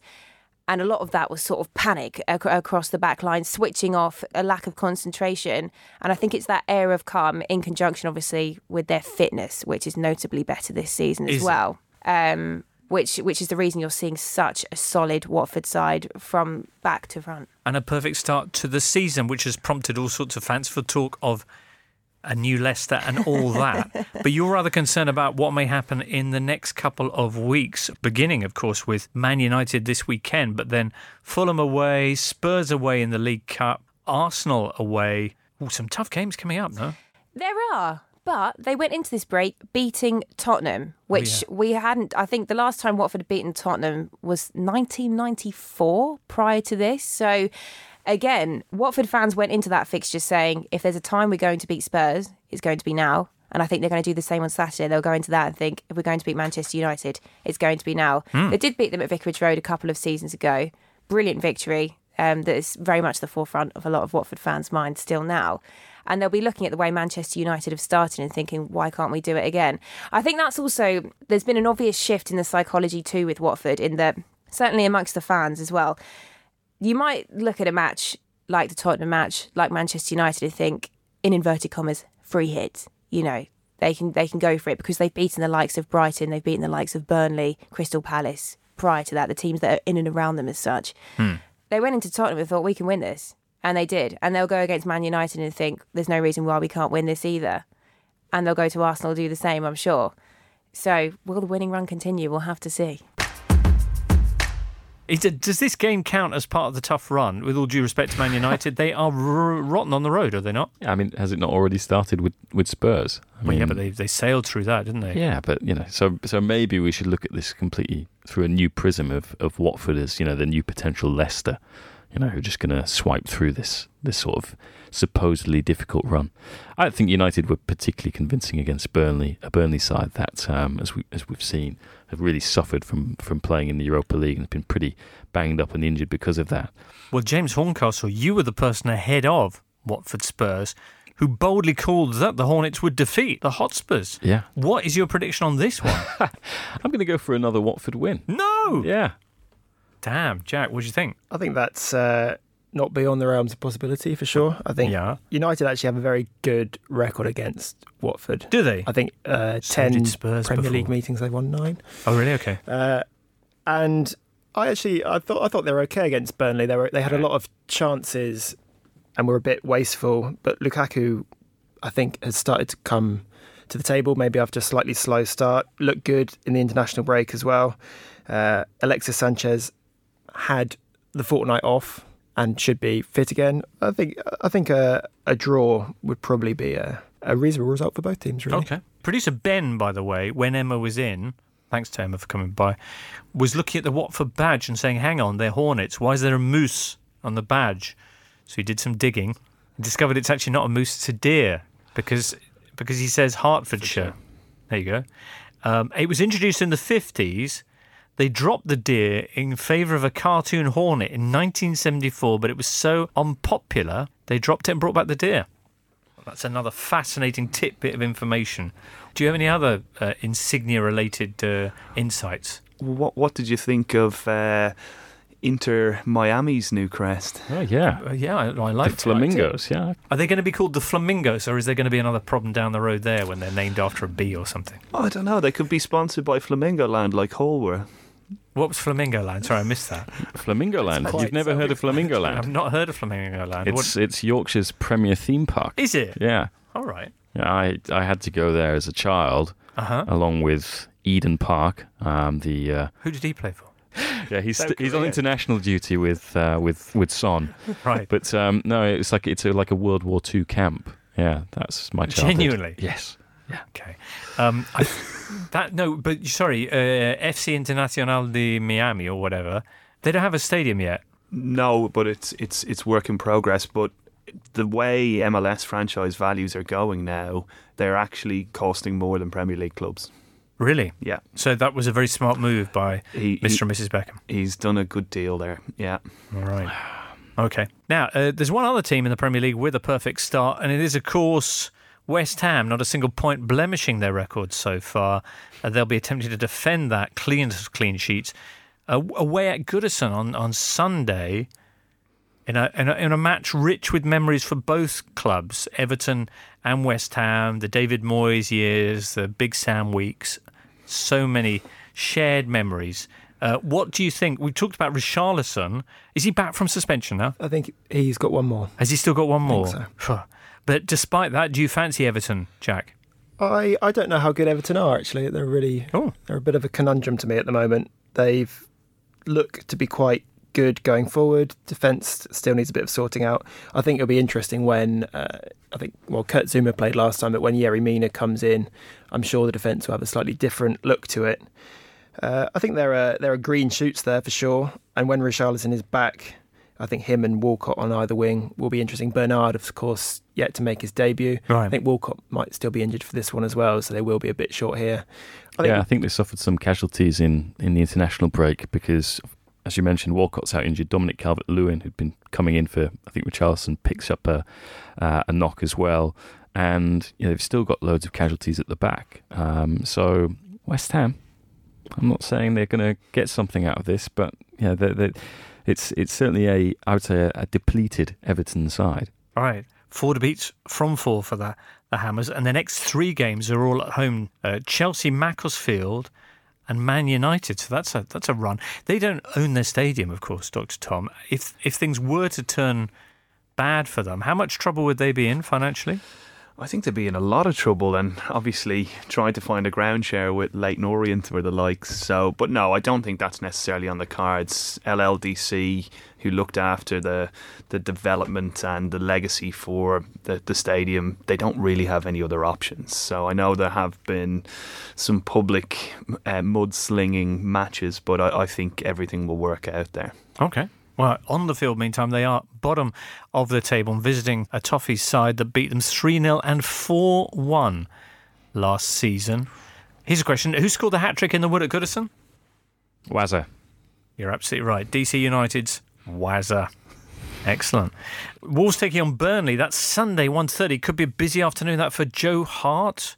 And a lot of that was sort of panic ac- across the back line, switching off, a lack of concentration. And I think it's that air of calm in conjunction, obviously, with their fitness, which is notably better this season as Is well. Um, which, which is the reason you're seeing such a solid Watford side from back to front. And a perfect start to the season, which has prompted all sorts of fanciful talk of a new Leicester and all that. but you're rather concerned about what may happen in the next couple of weeks, beginning, of course, with Man United this weekend, but then Fulham away, Spurs away in the League Cup, Arsenal away. Oh, some tough games coming up, no? There are. But they went into this break beating Tottenham, oh, which we hadn't. I think the last time Watford had beaten Tottenham was 1994 prior to this. So, again, Watford fans went into that fixture saying if there's a time we're going to beat Spurs, it's going to be now. And I think they're going to do the same on Saturday. They'll go into that and think if we're going to beat Manchester United, it's going to be now. They did beat them at Vicarage Road a couple of seasons ago. Brilliant victory um, that is very much the forefront of a lot of Watford fans' minds still now. And they'll be looking at the way Manchester United have started and thinking, why can't we do it again? I think that's also, there's been an obvious shift in the psychology too with Watford, in that certainly amongst the fans as well. You might look at a match like the Tottenham match, like Manchester United, and think, in inverted commas, free hit. You know, they can they can go for it because they've beaten the likes of Brighton, they've beaten the likes of Burnley, Crystal Palace. Prior to that, the teams that are in and around them as such, hmm. they went into Tottenham and thought we can win this, and they did. And they'll go against Man United and think there's no reason why we can't win this either. And they'll go to Arsenal do the same, I'm sure. So will the winning run continue? We'll have to see. Does this game count as part of the tough run? With all due respect to Man United, they are r- rotten on the road, are they not? I mean, has it not already started with, with Spurs? I Well, yeah, but they, they sailed through that, didn't they? Yeah, but you know, so so maybe we should look at this completely through a new prism of, of Watford as you know the new potential Leicester, you know, who are just going to swipe through this this sort of supposedly difficult run. I don't think United were particularly convincing against Burnley, a Burnley side that, um, as we as we've seen, have really suffered from from playing in the Europa League and have been pretty banged up and injured because of that. Well, James Horncastle, you were the person ahead of Watford Spurs who boldly called that the Hornets would defeat the Hotspurs. Yeah, What is your prediction on this one? I'm going to go for another Watford win. no! Yeah, Damn, Jack, what do you think? I think that's uh, not beyond the realms of possibility for sure. I think Yeah. United actually have a very good record against Watford. Do they? I think uh, So 10 did Spurs Premier before. League meetings they've won nine. Oh, really? Okay. Uh, and I actually I thought I thought they were okay against Burnley. They were they had a lot of chances and were a bit wasteful. But Lukaku, I think, has started to come to the table. Maybe after a slightly slow start, looked good in the international break as well. Uh, Alexis Sanchez had the fortnight off and should be fit again. I think I think a, a draw would probably be a, a reasonable result for both teams. Really. Okay. Producer Ben, by the way, when Emma was in, thanks to Emma for coming by, was looking at the Watford badge and saying, hang on, they're Hornets. Why is there a moose on the badge? So he did some digging and discovered it's actually not a moose, it's a deer because, because he says Hertfordshire. There you go. Um, it was introduced in the 50s. They dropped the deer in favour of a cartoon hornet in 1974, but it was so unpopular, they dropped it and brought back the deer. That's another fascinating tidbit of information. Do you have any other uh, insignia related uh, insights? What What did you think of uh, Inter Miami's new crest. Oh yeah, Uh, yeah, I, I like the flamingos. Yeah, Are they going to be called the Flamingos, or is there going to be another problem down the road there when they're named after a bee or something? I don't know. They could be sponsored by Flamingo Land like Hull were. What was Flamingo Land? Sorry, I missed that. Flamingo Land. quite You've never heard of Flamingo Land? I've not heard of Flamingo Land. It's What it's Yorkshire's premier theme park. is it? Yeah, All right. yeah. I I had to go there as a child, Uh huh. along with Eden Park. Um, the uh, Who did he play for? yeah, he's South he's on Korea. international duty with uh, with with Son. Right. But um, no, it's like it's a, like a World War II camp. Yeah, that's my childhood. Genuinely? Yes. Okay. Um, I, that no, but sorry, uh, FC Internacional de Miami or whatever. They don't have a stadium yet. No, but it's it's it's work in progress. But the way MLS franchise values are going now, they're actually costing more than Premier League clubs. Really? Yeah, So that was a very smart move by he, Mr. and Mrs. Beckham. he's done a good deal there. Yeah, All right. Okay. Now, uh, there's one other team in the Premier League with a perfect start, and it is, of course, West Ham. Not a single point blemishing their record so far. Uh, they'll be attempting to defend that clean clean sheets uh, away at Goodison on, on Sunday. In a, in, a, in a match rich with memories for both clubs, Everton and West Ham, the David Moyes years, the Big Sam weeks, so many shared memories. Uh, what do you think? We talked about Richarlison. Is he back from suspension now? I think he's got one more. Has he still got one more? think Phew. But despite that, do you fancy Everton, Jack? I, I don't know how good Everton are actually. They're really Oh. they're a bit of a conundrum to me at the moment. They've looked to be quite good going forward. Defence still needs a bit of sorting out. I think it'll be interesting when uh, I think well Kurt Zouma played last time, but when Yerry Mina comes in, I'm sure the defence will have a slightly different look to it. Uh, I think there are there are green shoots there for sure, and when Richarlison is back, I think him and Walcott on either wing will be interesting. Bernard, of course, yet to make his debut. Right. I think Walcott might still be injured for this one as well, so they will be a bit short here. I think yeah, I think they suffered some casualties in, in the international break because, as you mentioned, Walcott's out injured. Dominic Calvert Lewin, who'd been coming in for, I think, Richarlison, picks up a, uh, a knock as well. And you know, they've still got loads of casualties at the back. Um, so, West Ham, I'm not saying they're going to get something out of this, but yeah, they they it's it's certainly a, I would say, a, a depleted Everton side. All right. Four defeats from four for the, the Hammers. And the next three games are all at home uh, Chelsea, Macclesfield, and Man United. So that's a that's a run. They don't own their stadium, of course, Dr. Tom. If if things were to turn bad for them, how much trouble would they be in financially? I think they'd be in a lot of trouble, and obviously trying to find a ground share with Leyton Orient or the likes. So, but no, I don't think that's necessarily on the cards. LLDC, who looked after the the development and the legacy for the, the stadium, they don't really have any other options. So I know there have been some public uh, mudslinging matches, but I, I think everything will work out there. Okay. Well, on the field, meantime, they are bottom of the table and visiting a Toffee side that beat them 3 0 and 4 1 last season. Here's a question Who scored the hat trick in the wood at Goodison? Wazza. You're absolutely right. DC United's Wazza. Excellent. Wolves taking on Burnley. That's Sunday, 1.30. Could be a busy afternoon that for Joe Hart.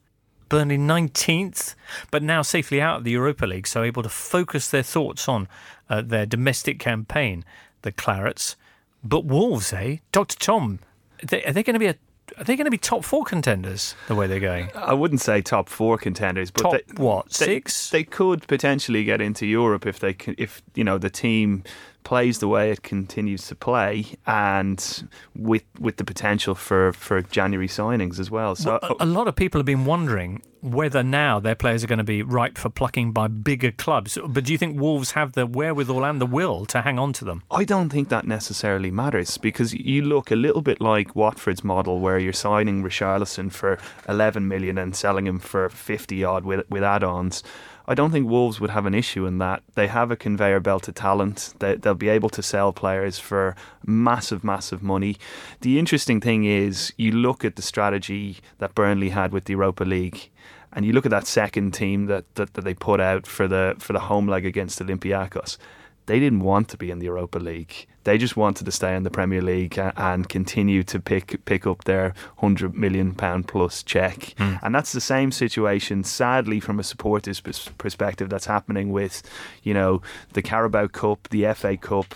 Burnley 19th, but now safely out of the Europa League, so able to focus their thoughts on uh, their domestic campaign, the Clarets. But Wolves, eh? Dr. Tom, are they, are they going to be a are they going to be top four contenders the way they're going? I wouldn't say top four contenders, but Top they, what they- six? They could potentially get into Europe if they can, if you know the team plays the way it continues to play, and with with the potential for for January signings as well. So Well, a, a lot of people have been wondering whether now their players are going to be ripe for plucking by bigger clubs. But do you think Wolves have the wherewithal and the will to hang on to them? I don't think that necessarily matters because you look a little bit like Watford's model, where you're signing Richarlison for 11 million and selling him for 50 odd with with add-ons. I don't think Wolves would have an issue in that. They have a conveyor belt of talent. They, they'll be able to sell players for massive, massive money. The interesting thing is, you look at the strategy that Burnley had with the Europa League, and you look at that second team that, that, that they put out for the for the home leg against Olympiacos they didn't want to be in the Europa League. They just wanted to stay in the Premier League and continue to pick pick up their hundred million pound plus check. Hmm. And that's the same situation, sadly, from a supporters' perspective, that's happening with, you know, the Carabao Cup, the FA Cup.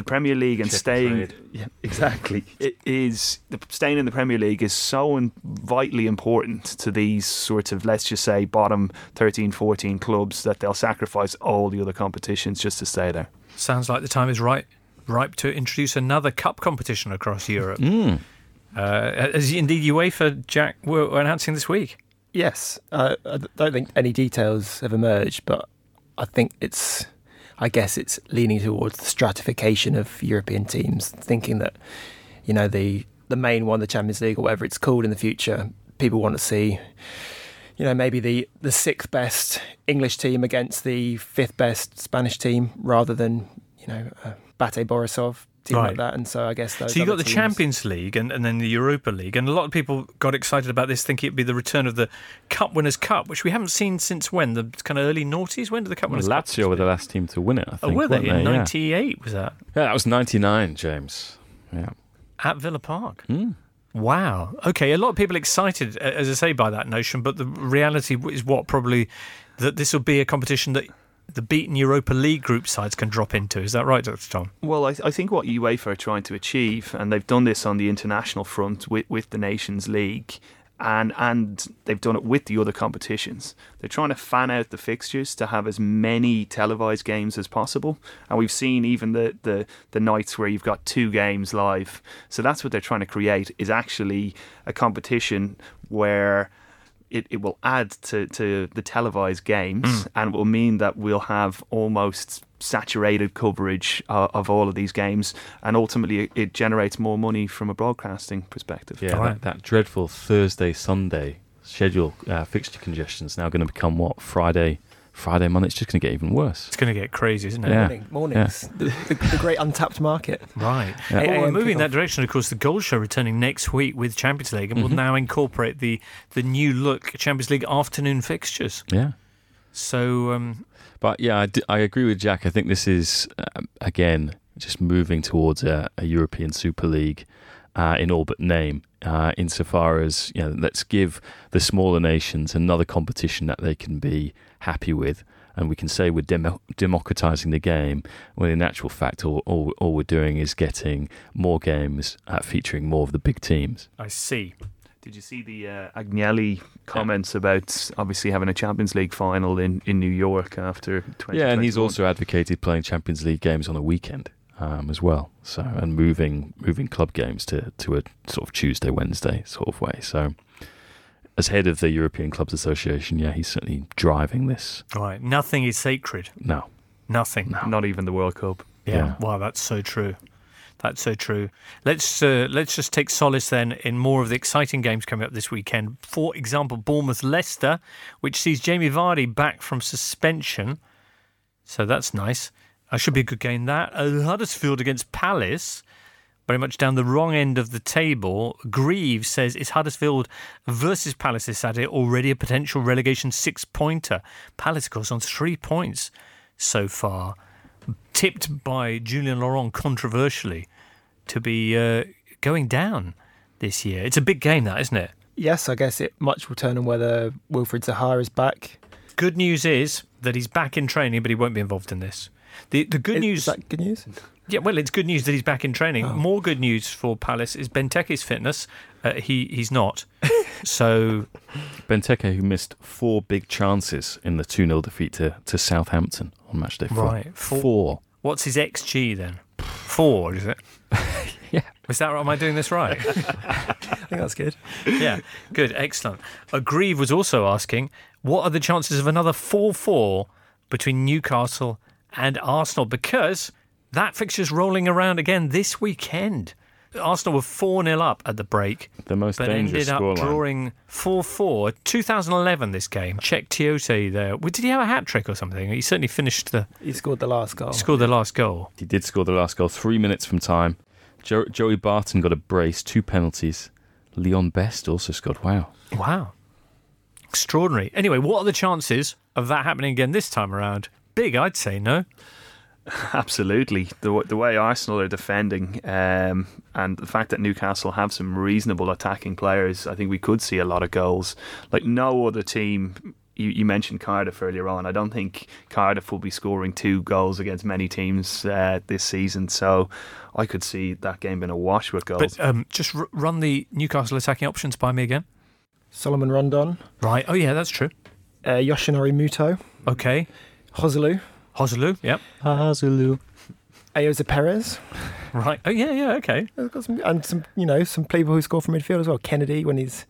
The Premier League and Check staying, yeah, exactly. It is the, staying in the Premier League is so in, vitally important to these sorts of let's just say bottom 13, 14 clubs that they'll sacrifice all the other competitions just to stay there. Sounds like the time is right, ripe to introduce another cup competition across Europe. Mm. Uh, as indeed UEFA, Jack, were announcing this week. Yes, uh, I d- don't think any details have emerged, but I think it's, I guess it's leaning towards the stratification of European teams, thinking that, you know, the the main one, the Champions League or whatever it's called in the future, people want to see, you know, maybe the the sixth best English team against the fifth best Spanish team, rather than you know, uh, Bate Borisov team Right. like that. And so I guess those. So you got the teams- Champions League and, and then the Europa League, and a lot of people got excited about this, thinking it'd be the return of the Cup Winners' Cup, which we haven't seen since when the kind of early noughties. When did the Cup Winners' Cup? Lazio were the last team to win it, I Oh, were they weren't in Yeah. '98? Was that Yeah, that was 99, James. Yeah. at Villa Park? Mm. Wow. Okay, a lot of people excited, as I say, by that notion, but the reality is what probably that this will be a competition that the beaten Europa League group sides can drop into. Is that right, Dr. Tom? Well, I, I think what UEFA are trying to achieve, and they've done this on the international front with, with the Nations League, and and they've done it with the other competitions. They're trying to fan out the fixtures to have as many televised games as possible, and we've seen even the the, the nights where you've got two games live. So that's what they're trying to create is actually a competition where it, it will add to, to the televised games and will mean that we'll have almost saturated coverage uh, of all of these games and ultimately it, it generates more money from a broadcasting perspective. Yeah, Right. that, that dreadful Thursday Sunday schedule uh, fixture congestion is now going to become what Friday, Friday, Monday. It's just going to get even worse. It's going to get crazy, isn't it? Yeah. Morning, mornings, the, the, the great untapped market. Right. Yeah. Well, we're 8 moving in that direction. Of course, the Gold Show returning next week with Champions League, and Mhm. will now incorporate the the new look Champions League afternoon fixtures. Yeah. So, um, But yeah, I, d- I agree with Jack. I think this is, um, again, just moving towards a, a European Super League uh, in all but name, uh, insofar as, you know, let's give the smaller nations another competition that they can be happy with. And we can say we're demo- democratizing the game, when in actual fact, all, all, all we're doing is getting more games uh, featuring more of the big teams. I see. Did you see the uh, Agnelli comments about obviously having a Champions League final in, in New York after 2021? Yeah, and he's also advocated playing Champions League games on a weekend um, as well. So and moving moving club games to to a sort of Tuesday Wednesday sort of way. So as head of the European Clubs Association, yeah, he's certainly driving this. Right. Nothing is sacred. No, Nothing. not even the World Cup. Yeah. Yeah. Wow, that's so true. That's so true. Let's uh, let's just take solace then in more of the exciting games coming up this weekend. For example, Bournemouth Leicester, which sees Jamie Vardy back from suspension. So that's nice. That should be a good game. That uh, Huddersfield against Palace, very much down the wrong end of the table. Greaves says it's Huddersfield versus Palace this Saturday already a potential relegation six pointer. Palace, of course, on three points so far tipped by Julien Laurens controversially to be uh, going down this year. It's a big game, that isn't it? Yes, I guess it much will turn on whether Wilfried Zaha is back. Good news is that he's back in training, but he won't be involved in this. The the good Is- news, Is that good news? yeah, well, it's good news that he's back in training. Oh. More good news for Palace is Benteke's fitness. Uh, he he's not. so Benteke who missed four big chances in the two 0 defeat to, to Southampton on match day four. Right, four- four. what's his xG then? Four, is it? Yeah. Is that right? Am I doing this right? I think that's good. yeah, good, excellent. Uh, Grieve was also asking, what are the chances of another 4 4 between Newcastle and Arsenal? Because that fixture's rolling around again this weekend. Arsenal were 4 0 up at the break, The most but dangerous ended up scoreline. drawing 4 4. 2011, this game. Cheick Tiote there. Well, Did he have a hat trick or something? He certainly finished the, He scored the last goal. scored the last goal. He did score the last goal three minutes from time. Jo- Joey Barton got a brace, two penalties. Leon Best also scored. Wow. Wow. Extraordinary. Anyway, what are the chances of that happening again this time around? Big, I'd say, no? Absolutely, the the way Arsenal are defending, um, and the fact that Newcastle have some reasonable attacking players, I think we could see a lot of goals. Like no other team. You, you mentioned Cardiff earlier on. I don't think Cardiff will be scoring two goals against many teams uh, this season. So I could see that game being a wash with goals. But um, just r- run the Newcastle attacking options by me again. Solomon Rondon, Right. Oh yeah, that's true. uh, Yoshinori Muto, Okay. Joselu, Joselu. Yep. Hazelu. Ayoze Perez. Right. Oh yeah, yeah. Okay. They've got some, and some, you know, some people who score from midfield as well. Kennedy when he's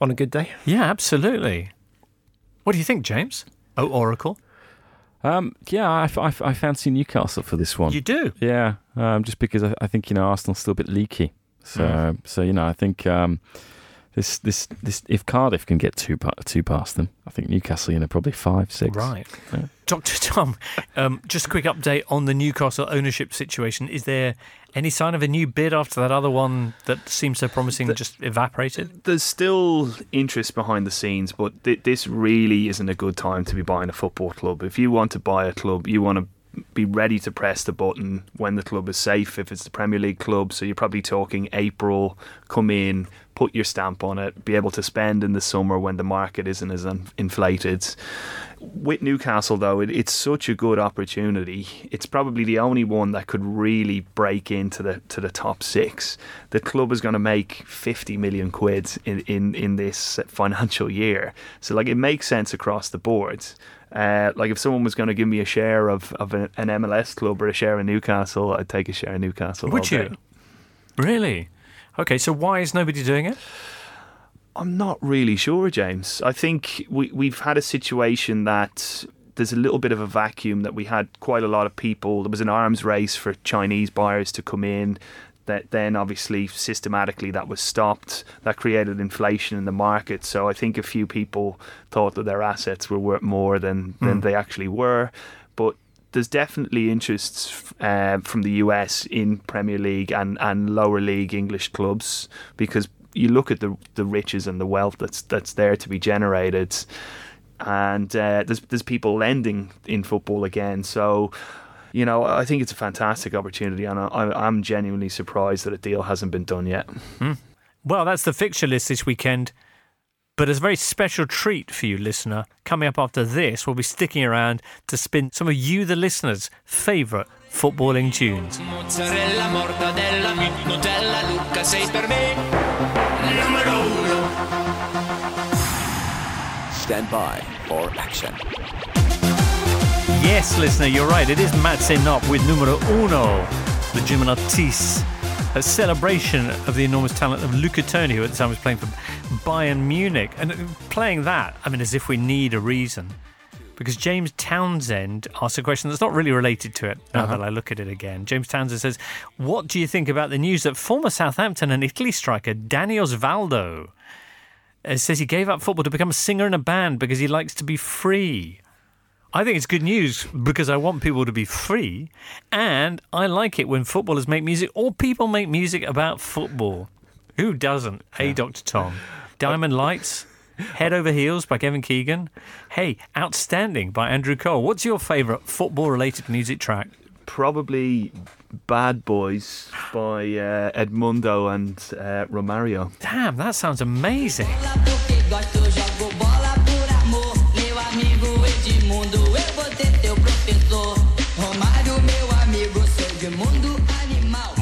on a good day. Yeah, absolutely. What do you think, James? Oh, Oracle. Um, yeah, I, I, I fancy Newcastle for this one. You do. Yeah, um, just because I, I think you know Arsenal's still a bit leaky. So so you know I think um, this this this if Cardiff can get two two past them, I think Newcastle you know probably five six. Right. Yeah. Dr. Tom, um, just a quick update on the Newcastle ownership situation. Is there any sign of a new bid after that other one that seemed so promising that just evaporated? There's still interest behind the scenes, but th- this really isn't a good time to be buying a football club. If you want to buy a club, you want to be ready to press the button when the club is safe. If it's the Premier League club, so you're probably talking April. Come in, put your stamp on it, be able to spend in the summer when the market isn't as inflated. With Newcastle, though, it, it's such a good opportunity. It's probably the only one that could really break into the to the top six. The club is going to make fifty million quid in, in, in this financial year, so like it makes sense across the board. Uh, like if someone was going to give me a share of, of an, an MLS club or a share in Newcastle, I'd take a share in Newcastle. Would you? Really? Okay, so why is nobody doing it? I'm not really sure, James. I think we, we've had a situation that there's a little bit of a vacuum that we had quite a lot of people. There was an arms race for Chinese buyers to come in. That then obviously systematically that was stopped. That created inflation in the market. So I think a few people thought that their assets were worth more than than hmm. they actually were. But there's definitely interests uh, from the US in Premier League and, and lower league English clubs because you look at the the riches and the wealth that's that's there to be generated, and uh, there's there's people lending in football again. So. You know, I think it's a fantastic opportunity, and I, I'm genuinely surprised that a deal hasn't been done yet. Well, that's the fixture list this weekend. But as a very special treat for you, listener, coming up after this, we'll be sticking around to spin some of you, the listeners' favourite footballing tunes. Mozzarella, mortadella, Nutella, Luca sei per me numero uno. Stand by for action. Yes, listener, you're right. It is Matze Knop with numero uno, the German artiste. A celebration of the enormous talent of Luca Toni, who at the time was playing for Bayern Munich. And playing that, I mean, as if we need a reason. Because James Townsend asked a question that's not really related to it now that I look at it again. James Townsend says, What do you think about the news that former Southampton and Italy striker Dani Osvaldo uh, says he gave up football to become a singer in a band because he likes to be free? I think it's good news because I want people to be free, and I like it when footballers make music or people make music about football. Who doesn't? Hey, Dr. Tom. Diamond Lights, Head Over Heels by Kevin Keegan. Hey, Outstanding by Andrew Cole. What's your favourite football related music track? Probably Bad Boys by uh, Edmundo and uh, Romario. Damn, that sounds amazing.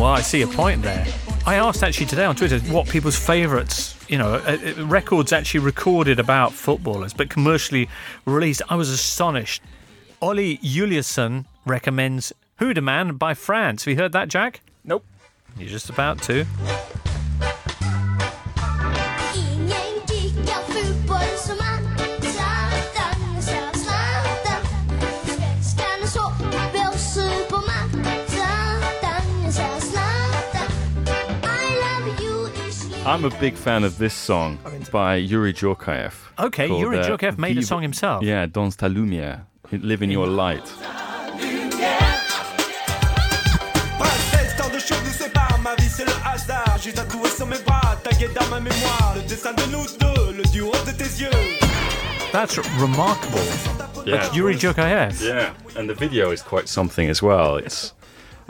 Well, I see a point there. I asked actually today on Twitter what people's favourites, you know, uh, uh, records actually recorded about footballers, but commercially released. I was astonished. Ollie Juliusson recommends Hoodaman by France. Have you heard that, Jack? Nope. You're just about to. I'm a big fan of this song by Youri Djorkaeff. Okay, called, Youri uh, Djorkaeff made a song himself. Yeah, Dans ta lumière. Live in your light. Princesse, tant de choses nous séparent, ma vie c'est le hasard. J'ai tatoué sur mes bras, tagué dans ma mémoire. Le dessin de nous deux, le duo de tes yeux. That's remarkable. Yeah, Like Youri it Jokayev. Yeah, and the video is quite something as well. It's,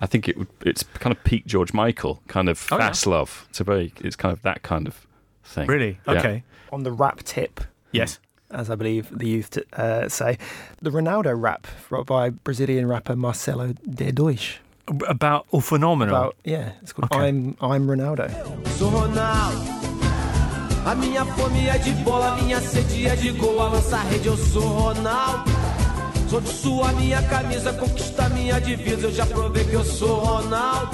I think it would, it's kind of peak George Michael, kind of Oh, yeah. fast love. It's a very, it's kind of that kind of thing. Really? Yeah. Okay. On the rap tip, Yes. as I believe the youth uh, say, the Ronaldo rap by Brazilian rapper Marcelo D2. About O Phenomenal. About yeah, it's called Okay. I'm I'm Ronaldo. Sou Ronaldo. A minha fome é de bola, minha sede é de gol. A lança rede, eu sou Ronaldo. Sou de sua minha camisa, conquista minha divisa. Eu já provei que eu sou Ronaldo.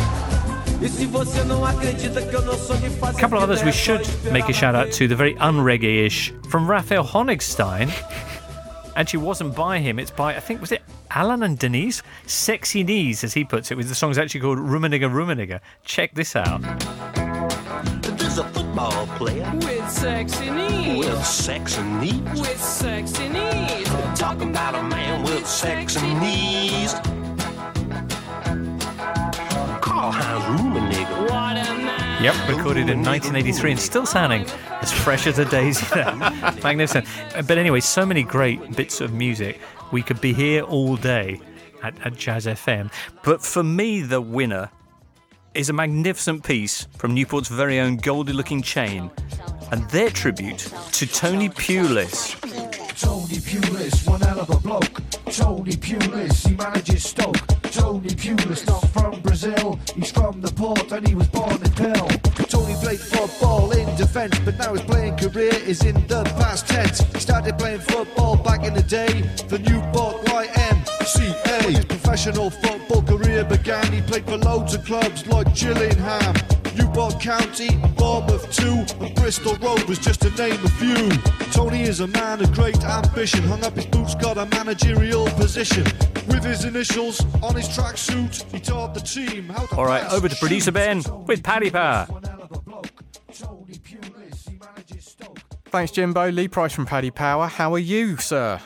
E se você não acredita que eu não sou de fazer. A couple of others we vida, é só should make a shout out to. The very unreggae-ish from Raphael Honigstein. Actually, wasn't by him. It's by I think was it Alan and Denise. Sexy knees, as he puts it. With the song's actually called Rummenigge Rummenigge. Check this out. There's a football player With sexy knees. with sexy knees. With sexy knees. Talking about a man with sexy knees. Karl Heinz Rummenigge. What a man. Yep, recorded in 1983 and still sounding as fresh as a daisy. there. Magnificent. But anyway, so many great bits of music. We could be here all day at, at Jazz FM. But for me, the winner is a magnificent piece from Newport's very own Goldie Looking Chain and their tribute to Tony Pulis. Tony Pulis, one hell of a bloke. Tony Pulis, he manages Stoke. Tony Pulis, not from Brazil, he's from the port and he was born in Pill. Tony played football in defence, but now his playing career is in the past tense. He started playing football back in the day for Newport YMCA. His professional football career began, he played for loads of clubs like Gillingham. Newport County, Bournemouth 2, and Bristol Rovers, just to name a few. Tony is a man of great ambition, hung up his boots, got a managerial position. With his initials on his tracksuit, he taught the team how to All right, over to producer. Ben with Paddy Power. Thanks, Jimbo. Lee Price from Paddy Power. How are you, sir?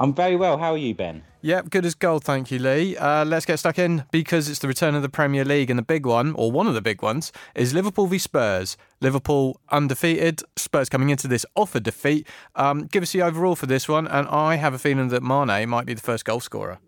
I'm very well. How are you, Ben? Yep, good as gold, thank you, Lee. Uh, let's get stuck in because it's the return of the Premier League, and the big one, or one of the big ones, is Liverpool v Spurs. Liverpool undefeated, Spurs coming into this off a defeat. Um, give us the overall for this one, and I have a feeling that Mane might be the first goal scorer.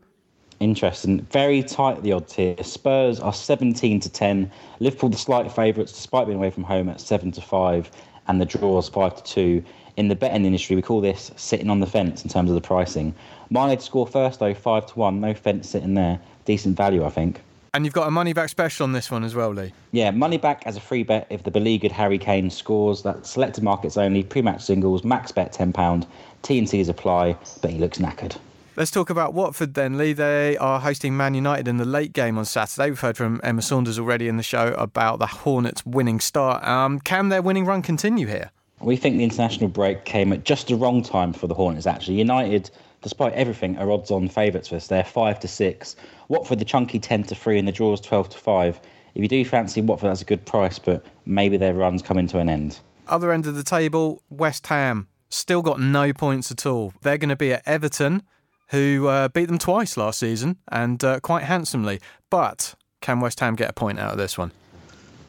Interesting. Very tight the odds here. Spurs are 17 to 10. Liverpool the slight favourites despite being away from home at 7 to 5 and the draws 5 to 2. In the betting industry we call this sitting on the fence in terms of the pricing. Mane to score first though 5 to 1. No fence sitting there. Decent value I think. And you've got a money back special on this one as well, Lee. Yeah, money back as a free bet if the beleaguered Harry Kane scores. That selected markets only, pre-match singles, max bet £10. T&Cs apply, but he looks knackered. Let's talk about Watford then, Lee. They are hosting Man United in the late game on Saturday. We've heard from Emma Saunders already in the show about the Hornets' winning start. Um, can their winning run continue here? We think the international break came at just the wrong time for the Hornets. Actually, United, despite everything, are odds-on favourites for us. They're five to six. Watford, the chunky ten to three, and the draws twelve to five. If you do fancy Watford, that's a good price, but maybe their run's coming to an end. Other end of the table, West Ham still got no points at all. They're going to be at Everton, who uh, beat them twice last season and uh, quite handsomely. But can West Ham get a point out of this one?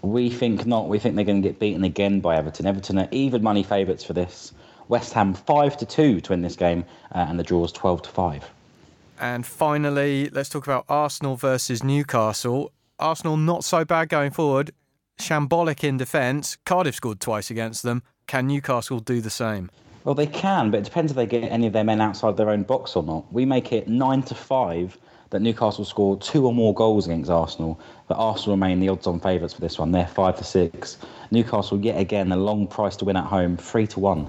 We think not. We think they're going to get beaten again by Everton. Everton are even money favourites for this. West Ham five to two to win this game, uh, and the draw is twelve to five. And finally, let's talk about Arsenal versus Newcastle. Arsenal not so bad going forward, shambolic in defence. Cardiff scored twice against them. Can Newcastle do the same? Well, they can, but it depends if they get any of their men outside their own box or not. We make it nine to five that Newcastle score two or more goals against Arsenal, but Arsenal remain the odds-on favourites for this one. They're five to six. Newcastle yet again a long price to win at home, three to one.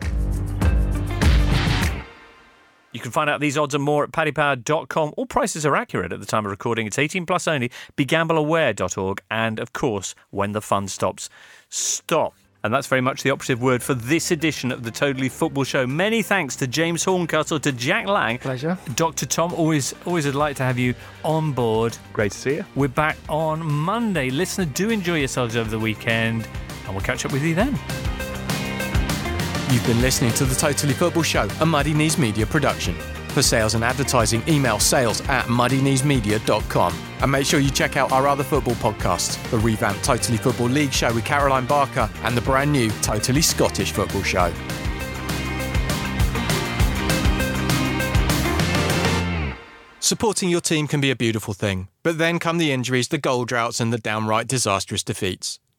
You can find out these odds and more at paddypower.com. All prices are accurate at the time of recording. It's 18 plus only. BeGambleAware.org. And of course, when the fun stops, stop. And that's very much the operative word for this edition of the Totally Football Show. Many thanks to James Horncastle, to Jack Lang. Pleasure. Dr. Tom, always always would like to have you on board. Great to see you. We're back on Monday. Listener, do enjoy yourselves over the weekend, and we'll catch up with you then. You've been listening to the Totally Football Show, a Muddy Knees Media production for sales and advertising, email sales at muddykneesmedia.com. And make sure you check out our other football podcasts the revamped Totally Football League show with Caroline Barker and the brand new Totally Scottish Football Show. Supporting your team can be a beautiful thing, but then come the injuries, the goal droughts, and the downright disastrous defeats.